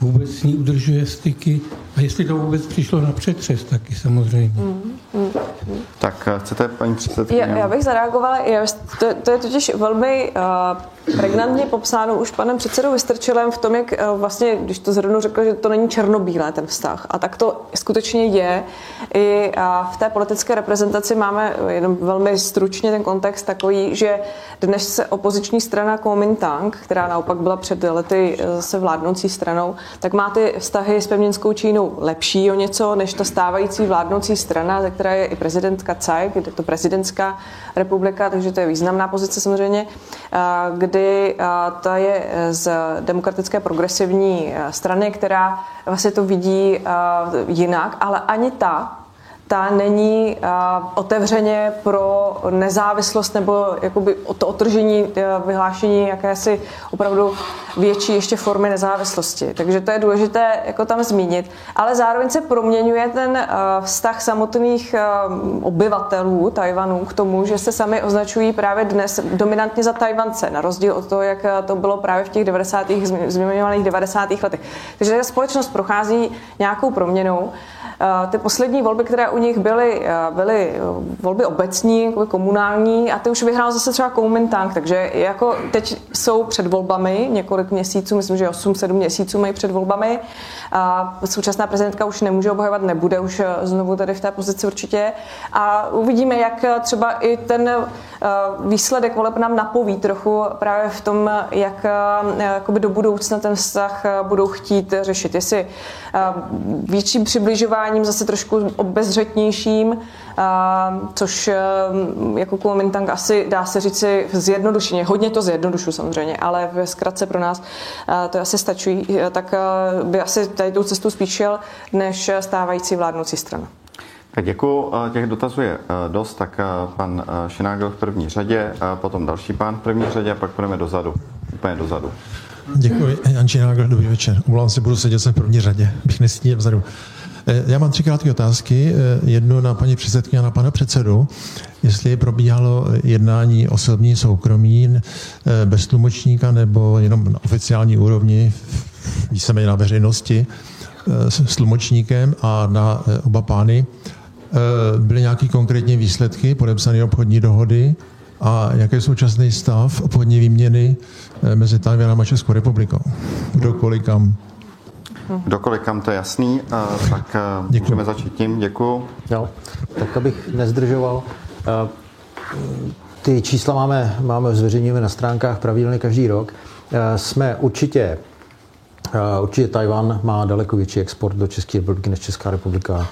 vůbec s ní udržuje styky a jestli to vůbec přišlo na přetřes taky samozřejmě. Mm, mm, mm. Tak eh, chcete, paní předsedkyně? Já, já bych zareagovala, to, to je totiž velmi uh, pregnantně popsáno už panem předsedou Vystrčilem v tom, jak uh, vlastně, když to zrovna řekl, že to není černobílé ten vztah. A tak to skutečně je. I uh, v té politické reprezentaci máme jenom velmi stručně ten kontext takový, že dnes se opoziční strana Kuomintang, která naopak byla před lety se vládnoucí stranou, tak má ty vztahy s pevninskou Čínou lepší o něco než ta stávající vládnoucí strana, ze které je i prezidentka Tsai, kde je to prezidentská republika, takže to je významná pozice samozřejmě, kdy ta je z demokratické progresivní strany, která vlastně to vidí jinak, ale ani ta ta není otevřeně pro nezávislost nebo jakoby to otržení, uh, vyhlášení jakési opravdu větší ještě formy nezávislosti. Takže to je důležité jako tam zmínit. Ale zároveň se proměňuje ten uh, vztah samotných uh, obyvatelů Tajvanu k tomu, že se sami označují právě dnes dominantně za Tajvance, na rozdíl od toho, jak to bylo právě v těch 90. zmiňovaných 90. letech. Takže ta společnost prochází nějakou proměnou. Eh, ty poslední volby, které u nich byly, eh, byly eh, volby obecní, komunální a ty už vyhrál zase třeba Kuomintang, takže jako teď jsou před volbami několik měsíců, myslím, že 8-7 měsíců mají před volbami a současná prezidentka už nemůže obhajovat, nebude už znovu tady v té pozici určitě a uvidíme, jak třeba i ten výsledek voleb nám napoví trochu právě v tom, jak jakoby do budoucna ten vztah budou chtít řešit. Jestli větší přibližování chováním zase trošku obezřetnějším, což jako Kuomintang asi dá se říci zjednodušeně. Hodně to zjednodušu samozřejmě, ale ve zkratce pro nás to asi stačí. Tak by asi tady tou cestou spíš šel, než stávající vládnoucí strana. Tak děkuji. Těch dotazů je dost, tak pan Šinágl v první řadě, potom další pán v první řadě a pak půjdeme dozadu, úplně dozadu. Děkuji, Jan Šinágl, dobrý večer. Umlám se, budu sedět jsem v první řadě, bych nestíněl vzadu. Eh, já mám tři krátké otázky. Eh, jednu na paní předsedkyně a na pana předsedu. Jestli probíhalo jednání osobní soukromí eh, bez tlumočníka nebo jenom na oficiální úrovni, víceméně na veřejnosti, s tlumočníkem a na oba pány. Byly nějaké konkrétní výsledky, podepsané obchodní dohody a jaký je současný stav obchodní výměny mezi Tajvanem a Českou republikou? Kdokoliv kam Dokoliv kam to je jasný, eh, tak eh, Děkuji. můžeme začít tím. Děkuji. Jo, tak abych nezdržoval. Eh, ty čísla máme, máme zveřejňujeme na stránkách pravidelně každý rok. Jsme určitě, určitě Tajvan má daleko větší export do České republiky než Česká republika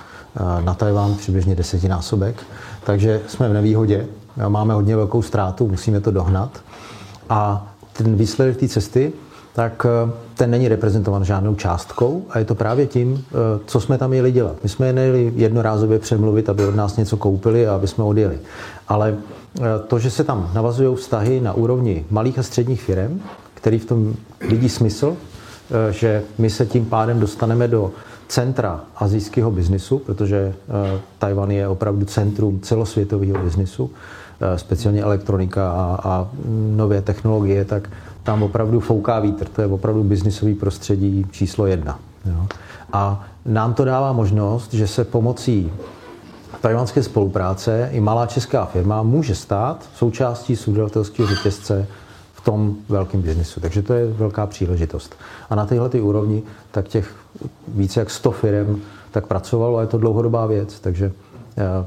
na Tajvan, přibližně desetinásobek. Takže jsme v nevýhodě, máme hodně velkou ztrátu, musíme to dohnat. A ten výsledek té cesty tak eh, ten není reprezentovan žádnou částkou a je to právě tím, eh, co jsme tam jeli dělat. My jsme je nejeli jednorázově přemluvit, aby od nás něco koupili a aby jsme odjeli. Ale eh, to, že se tam navazují vztahy na úrovni malých a středních firm, který v tom vidí smysl, že my se tím pádem dostaneme do centra azijského biznisu, protože Tajvan je opravdu centrum celosvětového biznisu, speciálně elektronika a, a nové technologie, tak tam opravdu fouká vítr. To je opravdu biznisový prostředí číslo jedna. Jo. A nám to dává možnost, že se pomocí tajvanské spolupráce i malá česká firma může stát součástí subdodatelského řetězce v tom velkém biznisu. Takže to je velká příležitost. A na téhle ty úrovni tak těch více jak 100 firm tak pracovalo a je to dlouhodobá věc. Takže eh,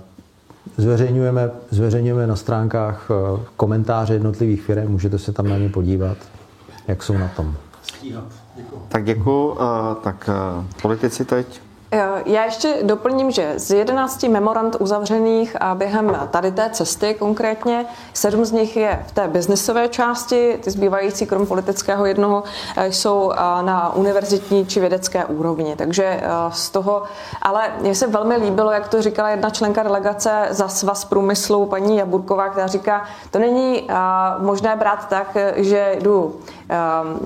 Zveřejňujeme, zveřejňujeme na stránkách eh, komentáře jednotlivých firm, můžete se tam na ně podívat, jak jsou na tom. Děkuji. Tak děkuji. Eh, tak eh, politici teď. Já ještě doplním, že z 11 memorand uzavřených a během tady té cesty konkrétně, sedm z nich je v té biznisové části, ty zbývající krom politického jednoho jsou na univerzitní či vědecké úrovni. Takže z toho, ale mně se velmi líbilo, jak to říkala jedna členka delegace za svaz průmyslu, paní Jaburková, která říká, to není možné brát tak, že jdu,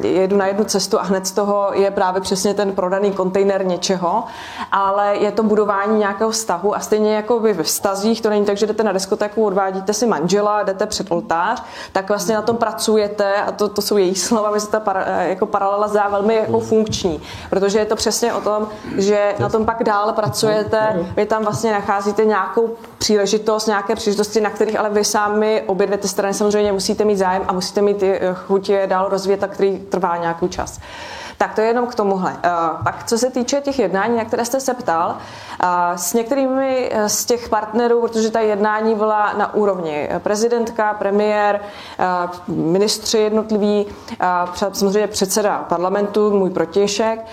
jedu na jednu cestu a hned z toho je právě přesně ten prodaný kontejner něčeho, ale je to budování nějakého vztahu a stejně jako vy ve vztazích, to není tak, že jdete na diskotéku, odvádíte si manžela, jdete před oltář, tak vlastně na tom pracujete a to, to jsou její slova, mi se ta para, jako paralela zdá velmi jako funkční, protože je to přesně o tom, že na tom pak dále pracujete, vy tam vlastně nacházíte nějakou příležitost, nějaké příležitosti, na kterých ale vy sami obě dvě ty strany samozřejmě musíte mít zájem a musíte mít chuť je dál rozvíjet a který trvá nějaký čas. Tak to je jenom k tomuhle. Pak co se týče těch jednání, na které jste se ptal, s některými z těch partnerů, protože ta jednání byla na úrovni prezidentka, premiér, ministři jednotliví, samozřejmě předseda parlamentu, můj protějšek,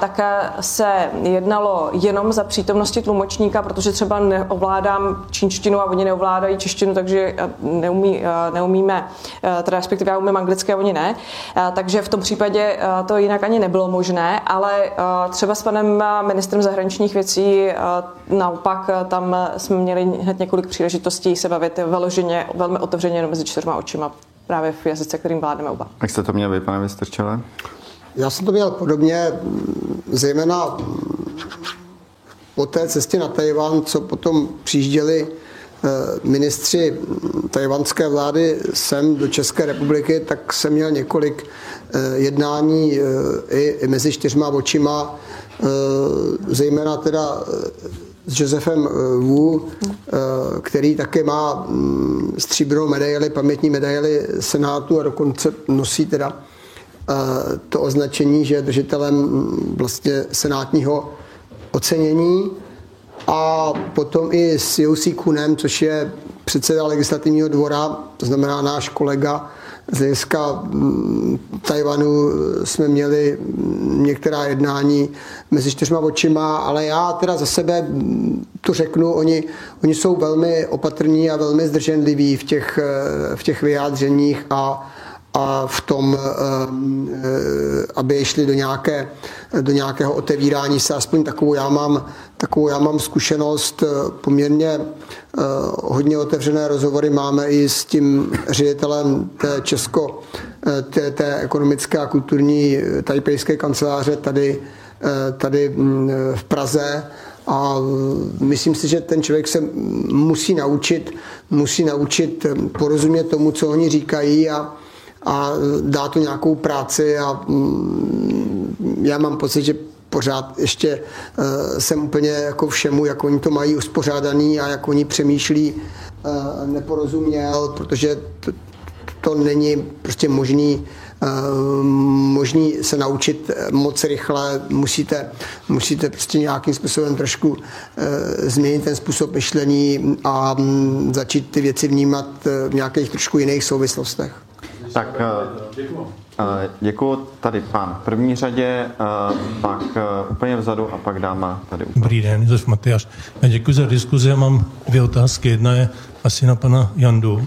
tak se jednalo jenom za přítomnosti tlumočníka, protože třeba neovládám čínštinu a oni neovládají češtinu, takže neumí, neumíme, teda respektive já umím anglicky a oni ne. Takže v tom případě to jinak ani nebylo možné, ale třeba s panem ministrem zahraničních věcí naopak tam jsme měli hned několik příležitostí se bavit vyloženě, velmi otevřeně jenom mezi čtyřma očima právě v jazyce, kterým vládneme oba. Jak jste to měl vy, pane Vystrčele? Já jsem to měl podobně, zejména po té cestě na Tajvan, co potom přijížděli eh, ministři tajvanské vlády sem do České republiky, tak jsem měl několik eh, jednání eh, i mezi čtyřma očima, zejména teda s Josefem Wu, který také má mm, stříbrnou medaili, pamětní medaili Senátu a dokonce nosí teda to označení, že je držitelem mm, vlastně senátního ocenění a potom i s Jousí Kunem, což je předseda legislativního dvora, to znamená náš kolega. Z hlediska mm, Tajvanu jsme měli mm, některá jednání mezi čtyřma očima, ale já teda za sebe to řeknu, oni, oni jsou velmi opatrní a velmi zdrženliví v těch, v těch vyjádřeních a a v tom, eh, eh, aby šli do, nějaké, do nějakého otevírání se. Aspoň takovou já mám, takovou já mám zkušenost. Eh, poměrně hodně otevřené rozhovory máme i s tím ředitelem té Česko, té, té ekonomické a kulturní tajpejské kanceláře tady, tady mm, v Praze. A myslím si, že ten člověk se musí naučit, musí naučit porozumět tomu, co oni říkají a, a dá to nějakou práci a mm, já mám pocit, že pořád ještě uh, jsem úplně jako všemu, jak oni to mají uspořádaný a jak oni přemýšlí, uh, neporozuměl, protože to, to není prostě možný uh, možný se naučit moc rychle, musíte, musíte prostě nějakým způsobem trošku změnit ten způsob myšlení a um, začít ty věci vnímat v nějakých trošku jiných souvislostech. Tak eh, děkuji tady pán v první řadě, eh, pak eh, úplně vzadu a pak dáma tady. Úplně. Dobrý den, Josef Matyáš. Děkuji za diskuzi. Já mám dvě otázky. Jedna je asi na pana Jandu.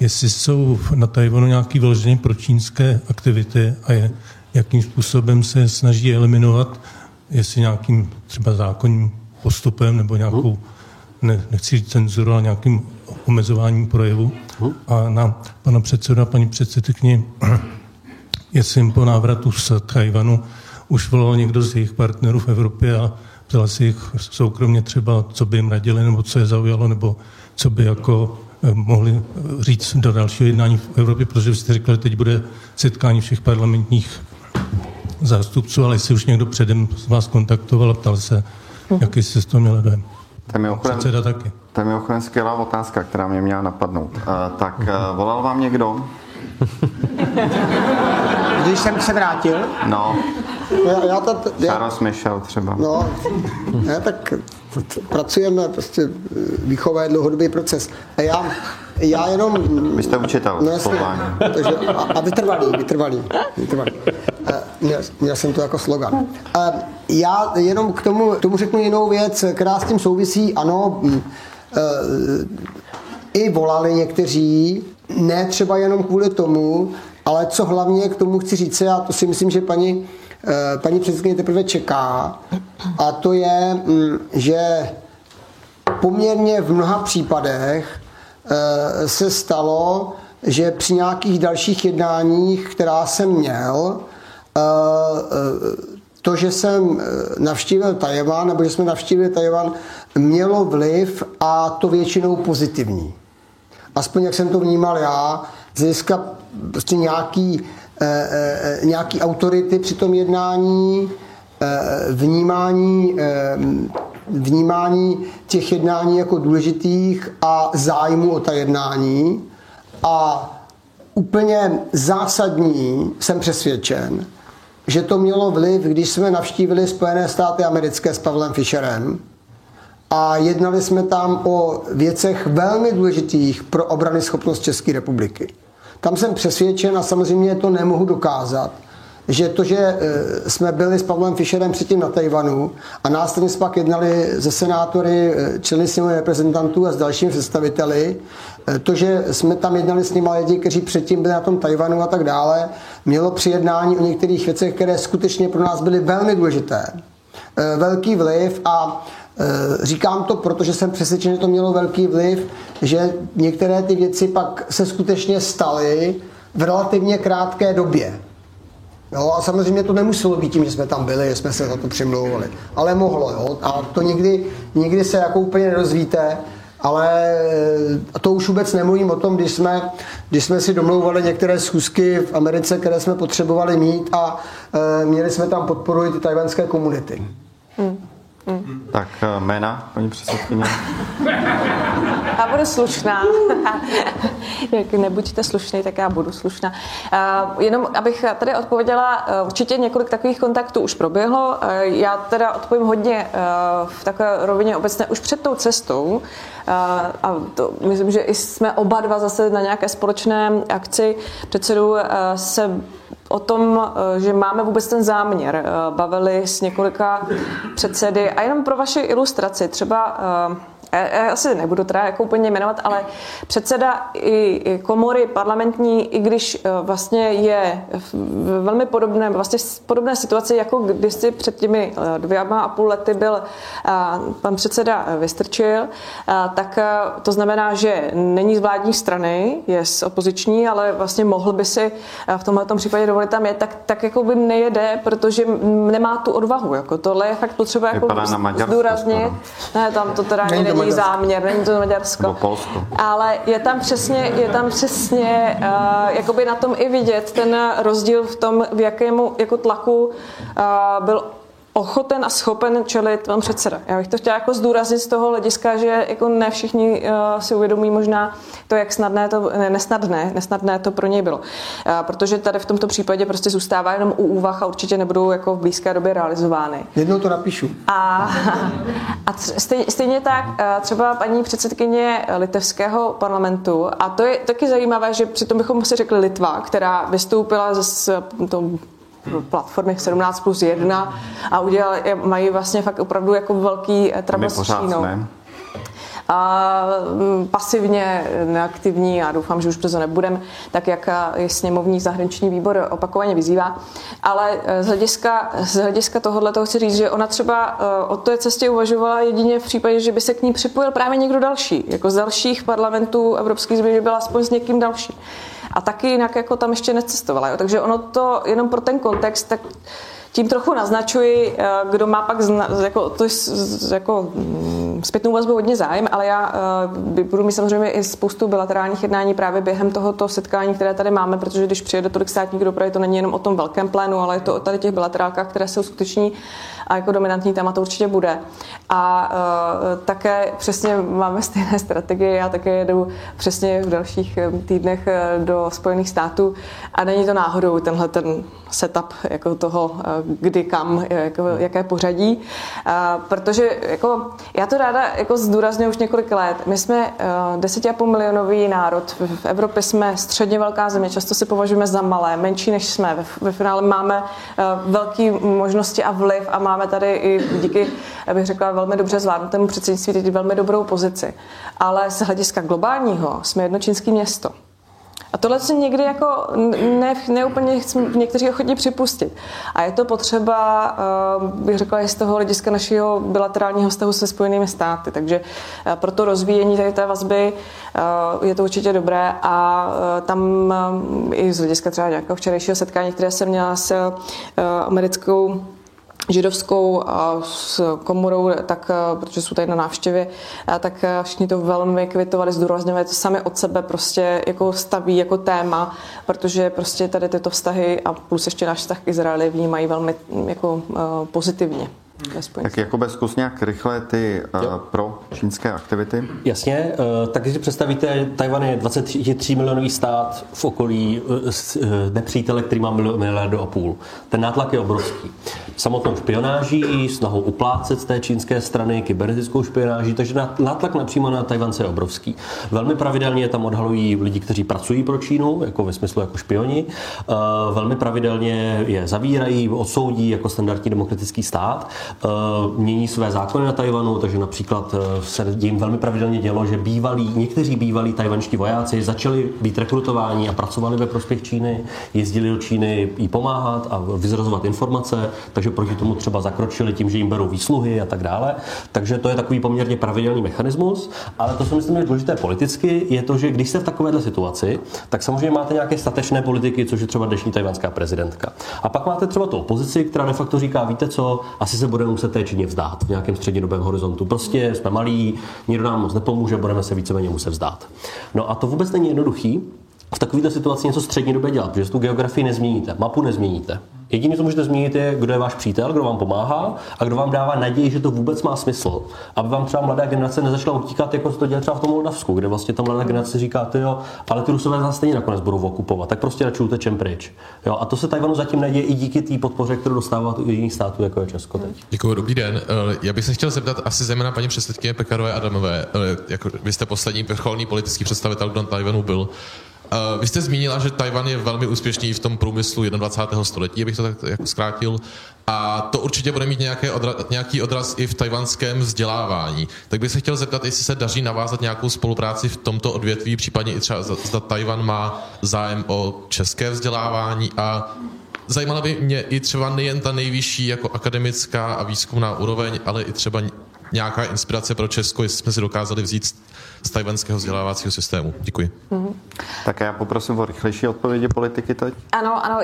Jestli jsou na Tajvanu nějaké vyloženě pročínské aktivity a je, jakým způsobem se snaží eliminovat, jestli nějakým třeba zákonním postupem nebo nějakou, ne, nechci říct cenzuru, ale nějakým omezováním projevu. A na pana předseda, paní předsedkyni, jestli po návratu z Tajvanu už volal někdo z jejich partnerů v Evropě a ptal si jich soukromně třeba, co by jim radili, nebo co je zaujalo, nebo co by jako eh, mohli říct do dalšího jednání v Evropě, protože jste říkali, že teď bude setkání všech parlamentních zástupců, ale jestli už někdo předem vás kontaktoval a ptal se, jaký jste z toho měl dojem. Předseda taky. To je mimochodem skvělá otázka, která mě měla napadnout. Uh, tak uh, volal vám někdo? Když jsem se vrátil? No. Já, já to, já, Charles Michel třeba. No, ne, tak pracujeme, prostě výchova je dlouhodobý proces. A já, já jenom... Vy jste učitel, no, jasně, takže, a, a vytrvalý, vytrvalý, vytrvalý. Měl, měl jsem to jako slogan. Já jenom k tomu, k tomu řeknu jinou věc, která s tím souvisí. Ano, i volali někteří, ne třeba jenom kvůli tomu, ale co hlavně k tomu chci říct, a to si myslím, že paní, paní předsedkyně teprve čeká, a to je, že poměrně v mnoha případech se stalo, že při nějakých dalších jednáních, která jsem měl, to, že jsem navštívil Tajvan, nebo že jsme navštívili Tajvan, mělo vliv a to většinou pozitivní. Aspoň jak jsem to vnímal já, z hlediska prostě nějaký, eh, nějaký autority při tom jednání, eh, vnímání, eh, vnímání těch jednání jako důležitých a zájmu o ta jednání. A úplně zásadní jsem přesvědčen, že to mělo vliv, když jsme navštívili Spojené státy americké s Pavlem Fischerem a jednali jsme tam o věcech velmi důležitých pro obrany schopnost České republiky. Tam jsem přesvědčen a samozřejmě to nemohu dokázat, že to, že e, jsme byli s Pavlem Fischerem předtím na Tajvanu a následně jsme pak jednali ze senátory, e, členy sněmovny reprezentantů a s dalšími představiteli, e, to, že jsme tam jednali s nimi lidi, kteří předtím byli na tom Tajvanu a tak dále, mělo při jednání o některých věcech, které skutečně pro nás byly velmi důležité, velký vliv a Říkám to, protože jsem přesvědčen, že to mělo velký vliv, že některé ty věci pak se skutečně staly v relativně krátké době. Jo, a samozřejmě to nemuselo být tím, že jsme tam byli, že jsme se za to přimlouvali. Ale mohlo, jo. A to nikdy, nikdy se jako úplně nerozvíte, ale eh, to už vůbec nemluvím o tom, když jsme, když jsme si domlouvali některé schůzky v Americe, které jsme potřebovali mít a e, měli jsme tam podporu i ty tajvanské komunity. Hmm. Hmm. Tak eh, jména, paní předsedkyně. Já budu slušná. Jak nebuďte slušný, tak já budu slušná. Uh, jenom abych tady odpověděla, uh, určitě několik takových kontaktů už proběhlo. Já teda odpovím hodně v takové rovině obecně už před tou cestou. A to, myslím, že jsme oba dva zase na nějaké společné akci předsedů se o tom, že máme vůbec ten záměr. Bavili s několika předsedy a jenom pro vaši ilustraci, třeba já asi nebudu teda jako úplně jmenovat, ale předseda i komory parlamentní, i když e, vlastně je v velmi podobné, vlastně v podobné situaci, jako když si před těmi e, dvěma a půl lety byl e, pan předseda Vystrčil, tak to znamená, že není z vládní strany, je z opoziční, ale vlastně mohl by si v tomhle případě dovolit tam je, tak, tak jako by nejede, protože nemá tu odvahu. Jako tohle je fakt potřeba jako zdůraznit. Ne, tam to teda není záměr, není to Maďarsko. Polsko. Ale je tam přesně, je tam přesně uh, jakoby na tom i vidět ten rozdíl v tom, v jakému jako tlaku uh, byl ochoten a schopen čelit pan předseda. Já bych to chtěla jako zdůraznit z toho hlediska, že jako ne všichni uh, si uvědomují možná to, jak snadné to, ne, nesnadné, nesnadné to pro něj bylo. Uh, protože tady v tomto případě prostě zůstává jenom u úvah a určitě nebudou jako v blízké době realizovány. Jednou to napíšu. A, a stejně, stejně tak uh, třeba paní předsedkyně litevského parlamentu, a to je taky zajímavé, že přitom bychom si řekli Litva, která vystoupila ze to platformy 17 plus 1 a udělali, mají vlastně fakt opravdu jako velký eh, trouble s Čínou. A mm, pasivně neaktivní, a doufám, že už brzo nebudem, tak jak je eh, sněmovní zahraniční výbor opakovaně vyzývá. Ale eh, z hlediska, z hlediska tohohle toho chci říct, že ona třeba o té cestě uvažovala jedině v případě, že by se k ní připojil právě někdo další. Jako z dalších parlamentů evropských by byla aspoň s někým další a taky jinak jako tam ještě necestovala. Jo. Takže ono to jenom pro ten kontext, tak tím trochu naznačuji, eh, kdo má pak zna, jako, to je, jako mm, zpětnou vazbu hodně zájem, ale já uh, budu mít samozřejmě i spoustu bilaterálních jednání právě během tohoto setkání, které tady máme, protože když přijede tolik státních dopravy, to není jenom o tom velkém plénu, ale je to o tady těch bilaterálkách, které se uskuteční a jako dominantní téma to určitě bude. A uh, také přesně máme stejné strategie, já také jedu přesně v dalších týdnech do Spojených států a není to náhodou tenhle ten setup jako toho, kdy kam, jako, jaké pořadí, protože jako, já to ráda jako zdůrazně už několik let. My jsme 10,5 milionový národ, v Evropě jsme středně velká země, často si považujeme za malé, menší než jsme. Ve, ve finále máme velké možnosti a vliv a máme tady i díky, bych řekla, velmi dobře zvládnutému předsednictví teď velmi dobrou pozici. Ale z hlediska globálního jsme jedno čínské město. A tohle se někdy jako ne, ne úplně někteří ochotně připustit. A je to potřeba, eh, bych řekla, z toho hlediska našeho bilaterálního vztahu se Spojenými státy. Takže eh, pro to rozvíjení tady té vazby eh, je to určitě dobré a tam i z hlediska třeba nějakého včerejšího setkání, které jsem měla s americkou židovskou s komorou, tak, protože jsou tady na návštěvě, tak všichni to velmi kvitovali, zdůrazňovali to sami od sebe prostě jako staví jako téma, protože prostě tady tyto vztahy a plus ještě náš vztah k Izraeli vnímají velmi jako pozitivně. Tak jako bez zkus nějak rychle ty uh, pro čínské aktivity. Jasně, uh, tak když si představíte, Tajvan je 23 milionový stát v okolí uh, nepřítele, který má miliardu a půl. Ten nátlak je obrovský. Samotnou špionáží, snahou uplácet z té čínské strany, kybernetickou špionáží, takže nátlak napřímo na Tajvance je obrovský. Velmi pravidelně tam odhalují lidi, kteří pracují pro Čínu, jako ve smyslu jako špioni. Uh, velmi pravidelně je zavírají, odsoudí jako standardní demokratický stát. Uh, mění své zákony na Tajvanu, takže například uh, se jim velmi pravidelně dělo, že bývalí, někteří bývalí tajvanští vojáci začali být rekrutováni a pracovali ve prospěch Číny, jezdili do Číny jí pomáhat a vyzrazovat informace, takže proti tomu třeba zakročili tím, že jim berou výsluhy a tak dále. Takže to je takový poměrně pravidelný mechanismus, ale to, co myslím, že je důležité politicky, je to, že když jste v takovéhle situaci, tak samozřejmě máte nějaké statečné politiky, což je třeba dnešní tajvanská prezidentka. A pak máte třeba tu opozici, která de facto říká, víte co, asi se budeme muset té Číně vzdát v nějakém střednědobém horizontu. Prostě jsme malí, nikdo nám moc nepomůže, budeme se víceméně muset vzdát. No a to vůbec není jednoduchý, v takovéto situaci něco střednědobě dělat, protože tu geografii nezměníte, mapu nezměníte. Jediné, co můžete změnit, je, kdo je váš přítel, kdo vám pomáhá a kdo vám dává naději, že to vůbec má smysl. Aby vám třeba mladá generace nezačala utíkat, jako to dělá třeba v tom Moldavsku, kde vlastně ta mladá generace říká, ty jo, ale ty Rusové nás stejně nakonec budou okupovat, tak prostě radši utečem pryč. Jo, a to se Tajvanu zatím neděje i díky té podpoře, kterou dostává u jiných států, jako je Česko teď. Děkuji, dobrý den. Eh, já bych se chtěl zeptat asi zejména paní předsedkyně Pekarové Adamové. Eh, jako vy jste poslední vrcholný politický představitel, kdo na Tajvanu byl. Uh, vy jste zmínila, že Tajvan je velmi úspěšný v tom průmyslu 21. století, abych to tak jako zkrátil. A to určitě bude mít nějaké odra- nějaký odraz i v tajvanském vzdělávání. Tak bych se chtěl zeptat, jestli se daří navázat nějakou spolupráci v tomto odvětví, případně i třeba zda Tajvan má zájem o české vzdělávání a zajímala by mě i třeba nejen ta nejvyšší jako akademická a výzkumná úroveň, ale i třeba nějaká inspirace pro Česko, jestli jsme si dokázali vzít z tajvanského vzdělávacího systému. Děkuji. Mm-hmm. Tak já poprosím o rychlejší odpovědi politiky teď. Ano, ano,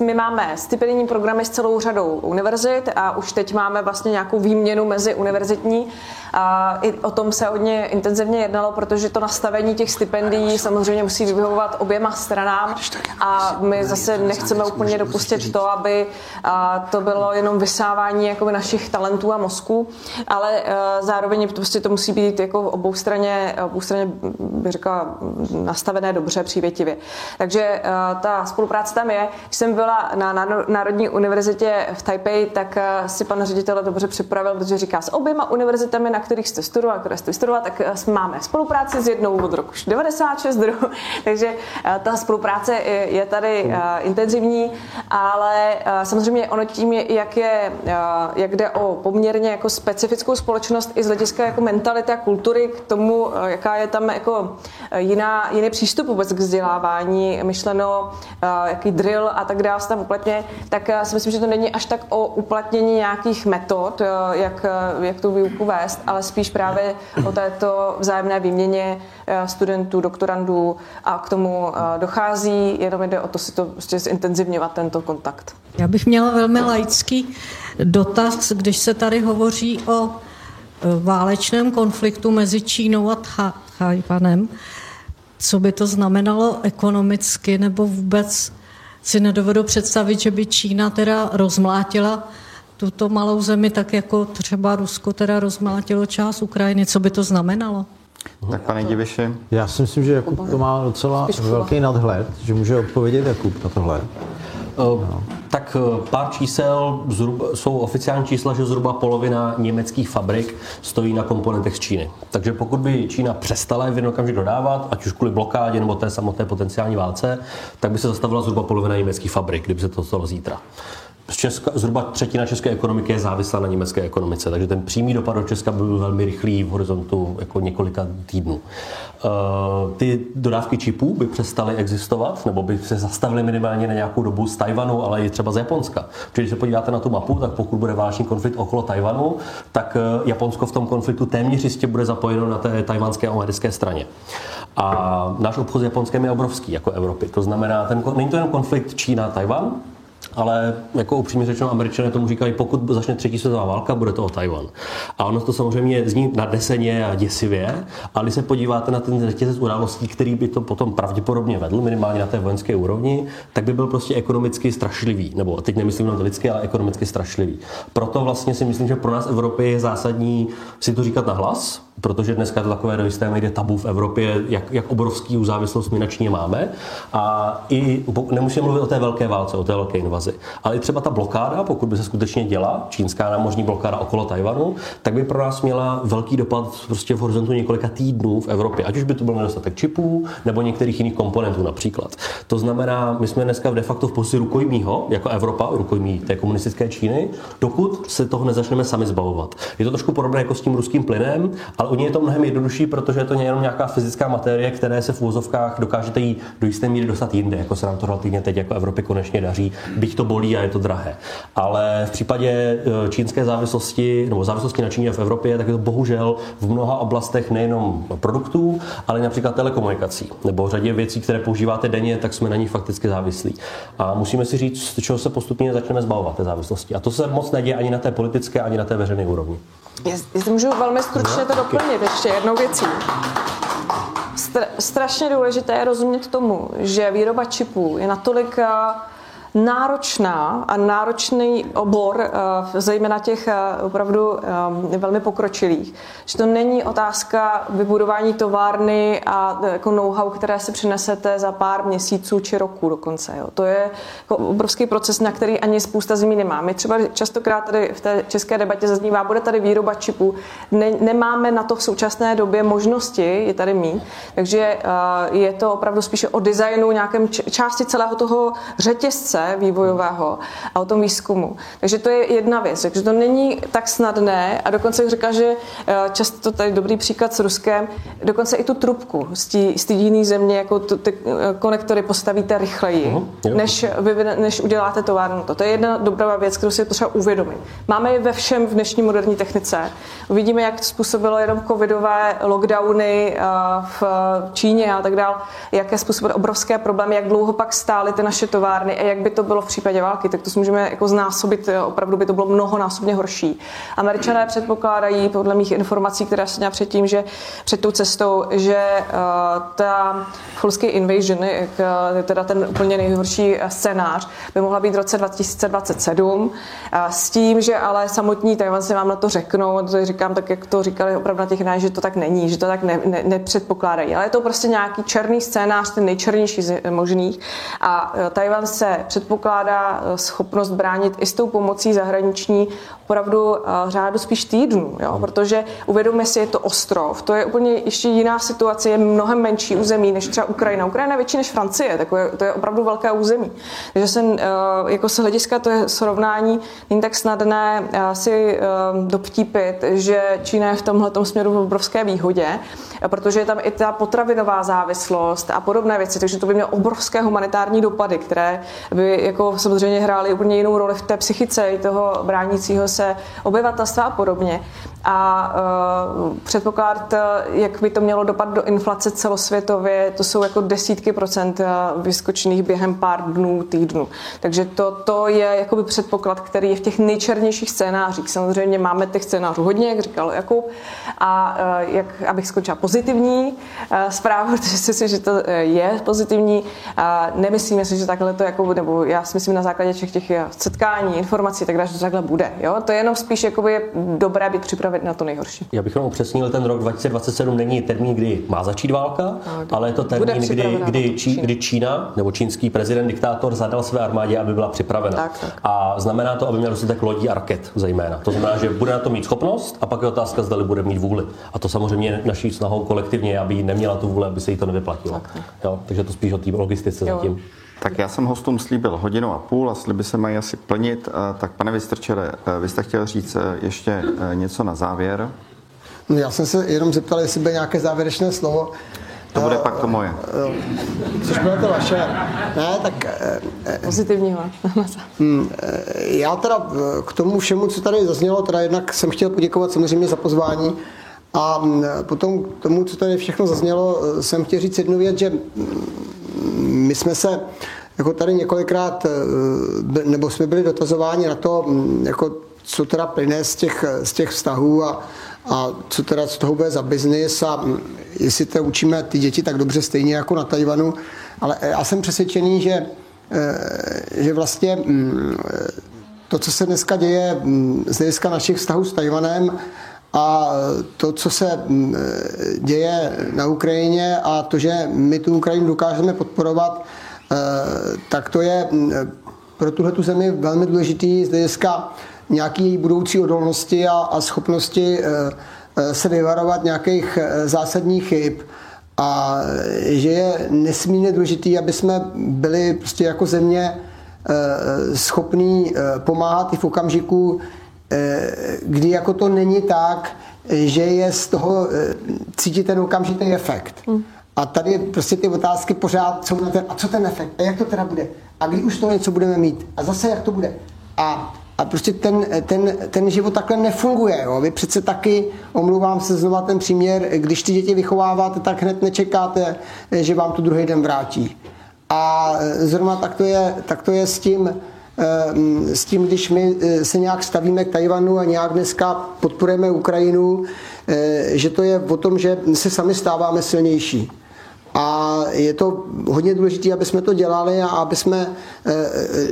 my máme stipendijní programy s celou řadou univerzit a už teď máme vlastně nějakou výměnu mezi univerzitní. A I o tom se hodně intenzivně jednalo, protože to nastavení těch stipendií samozřejmě musí vyhovovat oběma stranám a my zase nechceme úplně dopustit to, aby to bylo jenom vysávání jakoby našich talentů a mozků, ale zároveň prostě to musí být jako v obou straně, obou straně bych řekla, nastavené dobře, přívětivě. Takže ta spolupráce tam je. Když jsem byla na Národní univerzitě v Taipei, tak si pan ředitel dobře připravil, protože říká s oběma univerzitami, na kterých jste studoval, které jste studoval, tak máme spolupráci s jednou od roku 96, druhou, takže ta spolupráce je tady intenzivní, ale samozřejmě ono tím, jak, je, jak jde o poměrně jako specifickou společnost i z hlediska jako mentality a kultury k tomu, jaká je tam jako jiná, jiný přístup vůbec k vzdělávání, myšleno, jaký drill a tak dále se tam uplatně, tak si myslím, že to není až tak o uplatnění nějakých metod, jak, jak tu výuku vést, ale spíš právě o této vzájemné výměně studentů, doktorandů a k tomu dochází, jenom jde o to si to prostě zintenzivňovat tento kontakt. Já bych měla velmi laický dotaz, když se tady hovoří o válečném konfliktu mezi Čínou a Tajvanem. Co by to znamenalo ekonomicky, nebo vůbec si nedovedu představit, že by Čína teda rozmlátila tuto malou zemi, tak jako třeba Rusko teda rozmlátilo část Ukrajiny. Co by to znamenalo? Tak pane Diviši. Já si myslím, že Jakub to má docela velký nadhled, že může odpovědět Jakub na tohle. No. Tak eh, pár čísel, zhruba, jsou oficiální čísla, že zhruba polovina německých fabrik stojí na komponentech z Číny. Takže pokud by Čína přestala je v jeden okamžik dodávat, ať už kvůli blokádě nebo té samotné potenciální válce, tak by se zastavila zhruba polovina německých fabrik, kdyby se to stalo zítra. Česka, zhruba třetina české ekonomiky je závislá na německé ekonomice, takže ten přímý dopad do Česka byl velmi rychlý v horizontu jako několika týdnů. Uh, ty dodávky čipů by přestaly existovat, nebo by se zastavily minimálně na nějakou dobu z Tajvanu, ale i třeba z Japonska. Protože když se podíváte na tu mapu, tak pokud bude vážný konflikt okolo Tajvanu, tak uh, Japonsko v tom konfliktu téměř jistě bude zapojeno na té tajvanské a americké straně. A náš obchod s Japonskem je obrovský jako Evropy. To znamená, ten, není to jen konflikt Čína-Tajvan, ale jako upřímně řečeno, američané tomu říkají, pokud začne třetí světová válka, bude to o Tajvan. A ono to samozřejmě zní nadneseně a děsivě, ale když se podíváte na ten řetězec událostí, který by to potom pravděpodobně vedl, minimálně na té vojenské úrovni, tak by byl prostě ekonomicky strašlivý. Nebo teď nemyslím na lidské, ale ekonomicky strašlivý. Proto vlastně si myslím, že pro nás v Evropě je zásadní si to říkat na hlas, protože dneska to takové do jisté míry tabu v Evropě, jak, jak obrovský závislost my na Číně máme. A i nemusíme mluvit o té velké válce, o té velké invazi, ale i třeba ta blokáda, pokud by se skutečně děla, čínská námořní blokáda okolo Tajvanu, tak by pro nás měla velký dopad prostě v horizontu několika týdnů v Evropě, ať už by to byl nedostatek čipů nebo některých jiných komponentů například. To znamená, my jsme dneska de facto v pozici rukojmího, jako Evropa, rukojmí té komunistické Číny, dokud se toho nezačneme sami zbavovat. Je to trošku podobné jako s tím ruským plynem, ale u něj je to mnohem jednodušší, protože je to jenom nějaká fyzická materie, které se v úzovkách dokážete jí do jisté míry dostat jinde, jako se nám to relativně teď jako Evropě konečně daří, byť to bolí a je to drahé. Ale v případě e, čínské závislosti nebo závislosti na Číně v Evropě, tak je to bohužel v mnoha oblastech nejenom produktů, ale například telekomunikací nebo řadě věcí, které používáte denně, tak jsme na nich fakticky závislí. A musíme si říct, čeho se postupně začneme zbavovat té závislosti. A to se moc neděje ani na té politické, ani na té veřejné úrovni. Jestli můžu velmi stručně to doplnit ještě jednou věcí. Stra- strašně důležité je rozumět tomu, že výroba čipů je natolik náročná a náročný obor, eh, zejména těch eh, opravdu eh, velmi pokročilých. Že to není otázka vybudování továrny a jako know-how, které si přinesete za pár měsíců či roku dokonce. Jo. To je jako obrovský proces, na který ani spousta zemí nemá. My třeba častokrát tady v té české debatě zaznívá, bude tady výroba čipů. Ne, nemáme na to v současné době možnosti je tady mít, takže je to opravdu spíše o designu nějakém části celého toho řetězce, vývojového a o tom výzkumu. Takže to je jedna věc. Takže to není tak snadné a dokonce říká, že eh, často tady dobrý příklad s Ruskem, dokonce i tu trubku z té jiné země, jako tu, ty eh, konektory postavíte rychleji, uh-huh, než, vy, než uděláte továrnu. To je jedna dobrá věc, kterou si potřeba uvědomit. Máme ji ve všem v dnešní moderní technice. Uvidíme, jak způsobilo jenom covidové lockdowny eh, v Číně a tak dále, jaké způsobily obrovské problémy, jak dlouho pak stály ty naše továrny a jak by to bylo v případě války, tak to si můžeme jako znásobit, opravdu by to bylo mnohonásobně horší. Američané předpokládají, podle mých informací, které jsem měla předtím, že před tou cestou, že uh, ta full invasion, jak, uh, teda ten úplně nejhorší scénář, by mohla být v roce 2027, uh, s tím, že ale samotní se vám na to řeknou, to říkám tak, jak to říkali opravdu na těch že to tak není, že to tak ne, ne, nepředpokládají, ale je to prostě nějaký černý scénář, ten nejčernější z možných a Tajvan se předpokládá eh, schopnost bránit i s tou pomocí zahraniční opravdu eh, řádu spíš týdnů, jo? protože uvědomíme si, je to ostrov, to je úplně ještě jiná situace, je mnohem menší území než třeba Ukrajina. Ukrajina je větší než Francie, takové, to je opravdu velké území. Takže jsem, eh, jako z hlediska to je srovnání není tak snadné si doptípit, že Čína je v tomhle směru v obrovské výhodě, protože je tam i ta potravinová závislost a podobné věci, takže to by mělo obrovské humanitární dopady, které by jako samozřejmě hrály úplně jinou roli v té psychice i toho bránícího se obyvatelstva a podobně a uh, předpoklad, jak by to mělo dopad do inflace celosvětově, to jsou jako desítky procent e, vyskočených během pár dnů, týdnů. Takže to, to je jakoby předpoklad, který je v těch nejčernějších scénářích. Samozřejmě máme těch scénářů hodně, jak říkal Jakub, a uh, jak, abych skončila pozitivní uh, zpráva, protože si myslím, že to je pozitivní. Uh, nemyslíme si, že takhle to jako, nebo já si myslím na základě všech těch setkání, informací, tak dále, že to takhle bude. Jo? To je jenom spíš jakoby dobré být připraven připravit na to nejhorší. Já bych jenom upřesnil, ten rok 2027 není termín, kdy má začít válka, no, ale je to termín, kdy, kdy, Čí, kdy Čína nebo čínský prezident, diktátor zadal své armádě, aby byla připravena. Tak, tak. A znamená to, aby měl dostatek lodí a raket zejména. To znamená, že bude na to mít schopnost a pak je otázka, zda bude mít vůli. A to samozřejmě naší snahou kolektivně, aby neměla tu vůli, aby se jí to nevyplatilo. Tak, tak. Jo, takže to spíš o té logistice jo. zatím. Tak já jsem hostům slíbil hodinu a půl a sliby se mají asi plnit. Eh, tak pane Vystrčele, eh, vy jste chtěl říct eh, ještě něco na závěr? No já jsem se jenom zeptal, jestli bude nějaké závěrečné slovo. To bude pak to moje. Což bude to vaše. Ne, tak... Pozitivního. Hmm, já teda k tomu všemu, co tady zaznělo, teda jednak jsem chtěl poděkovat samozřejmě za pozvání a mm, potom k tomu, co tady všechno zaznělo, jsem chtěl říct jednu věc, že mm, my jsme se jako tady několikrát, nebo jsme byli dotazováni na to, mm, jako co teda plyne z těch, z těch vztahů a, a co teda z toho bude za biznis a jestli to učíme ty děti tak dobře stejně jako na Tajvanu. Ale já jsem přesvědčený, že, že vlastně to, co se dneska děje z hlediska našich vztahů s Tajvanem, a to, co se mm, děje na Ukrajině a to, že my tu Ukrajinu dokážeme podporovat, eh, tak to je mm, pro tuhle tu zemi velmi důležitý z hlediska nějaké její budoucí odolnosti a, a schopnosti eh, eh, se vyvarovat nějakých zásadních chyb. A že je nesmírně důležitý, aby jsme byli prostě jako země schopní pomáhat i v okamžiku, Eh, kdy jako to není tak, že je z toho eh, cítit ten okamžitý efekt. Hmm. A tady prostě ty otázky pořád jsou na ten, a co ten efekt, a jak to teda bude, a kdy už to něco budeme mít, a zase jak to bude. A, a prostě ten, ten, ten život takhle nefunguje. Jo? Vy přece taky, omlouvám se znova ten příměr, když ty děti vychováváte, tak hned nečekáte, že vám to druhý den vrátí. A zrovna tak to je, tak to je s tím, Eh, s tím, když my eh, se nějak stavíme k Tajvanu a nějak dneska podporujeme Ukrajinu, eh, že to je o tom, že se sami stáváme silnější. A je to hodně důležité, aby jsme to dělali a aby jsme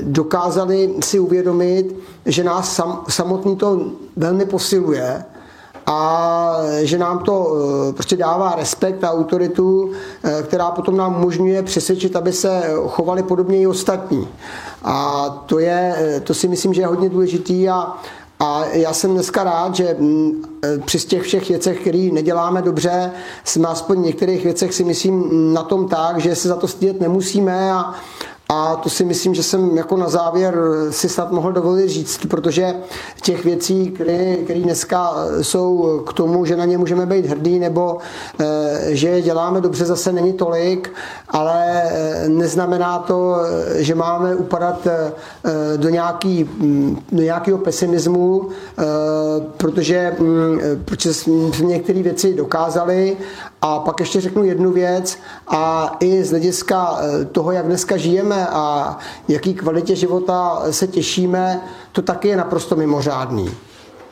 dokázali si uvědomit, že nás sam, samotný to velmi posiluje a že nám to prostě dává respekt a autoritu, která potom nám umožňuje přesvědčit, aby se chovali podobně i ostatní. A to, je, to si myslím, že je hodně důležitý a, a já jsem dneska rád, že mm, při těch všech věcech, které neděláme dobře, jsme aspoň v některých věcech si myslím na tom tak, že se za to stydět nemusíme a, a to si myslím, že jsem jako na závěr si snad mohl dovolit říct, protože těch věcí, které dneska jsou k tomu, že na ně můžeme být hrdí, nebo eh, že je děláme dobře, zase není tolik, ale eh, neznamená to, že máme upadat eh, do, nějaký, mm, do nějakého pesimismu, protože, mm, protože jsme některé věci dokázali a pak ještě řeknu jednu věc a i z hlediska toho, jak dneska žijeme, a jaký kvalitě života se těšíme, to taky je naprosto mimořádný.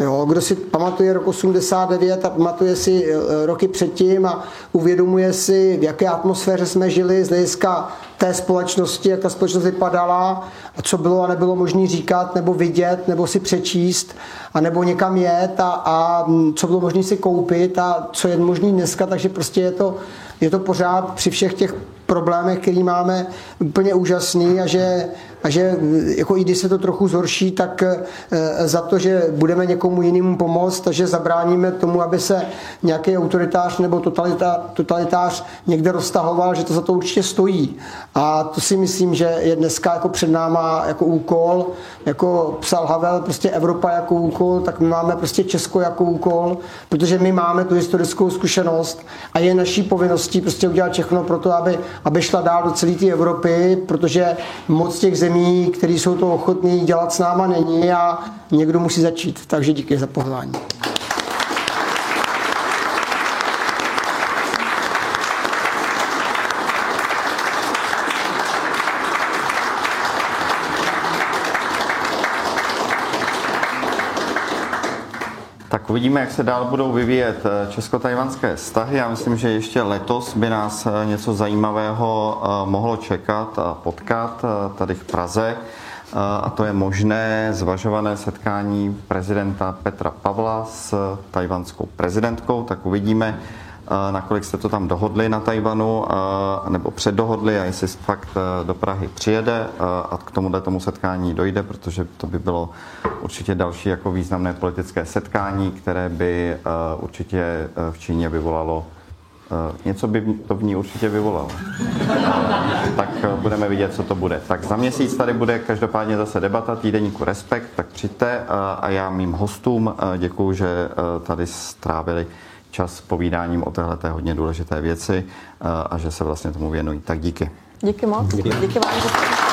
Jo, kdo si pamatuje rok 89 a pamatuje si e, roky předtím a uvědomuje si, v jaké atmosféře jsme žili z hlediska té společnosti, jak ta společnost vypadala a co bylo a nebylo možné říkat, nebo vidět, nebo si přečíst, a nebo někam jet a, a co bylo možné si koupit a co je možné dneska, takže prostě je to, je to pořád při všech těch problémech, který máme, úplně úžasný a že, a že jako i když se to trochu zhorší, tak eh, za to, že budeme někomu jinému pomoct a že zabráníme tomu, aby se nějaký autoritář nebo totalita, totalitář někde roztahoval, že to za to určitě stojí. A to si myslím, že je dneska jako před náma jako úkol, jako psal Havel, prostě Evropa jako úkol, tak my máme prostě Česko jako úkol, protože my máme tu historickou zkušenost a je naší povinností prostě udělat všechno pro to, aby, aby šla dál do celé té Evropy, protože moc těch zemí, které jsou to ochotní dělat s náma není a někdo musí začít. Takže díky za pozvání. Uvidíme, jak se dál budou vyvíjet eh, česko-tajvanské vztahy. Já myslím, že ještě letos by nás eh, něco zajímavého eh, mohlo čekat a potkat tady v Praze. A to je možné zvažované setkání prezidenta Petra Pavla s tajvanskou prezidentkou. Tak uvidíme, nakolik jste to tam dohodli na Tajvanu, nebo předdohodli a jestli fakt do Prahy přijede a k tomuhle tomu setkání dojde, protože to by bylo určitě další jako významné politické setkání, které by určitě v Číně vyvolalo Něco by to v ní určitě vyvolalo. tak budeme vidět, co to bude. Tak za měsíc tady bude každopádně zase debata týdeníku Respekt, tak přijďte a já mým hostům děkuju, že tady strávili čas povídáním o téhle hodně důležité věci a že se vlastně tomu věnují. Tak díky. Díky moc. Díky, díky vám.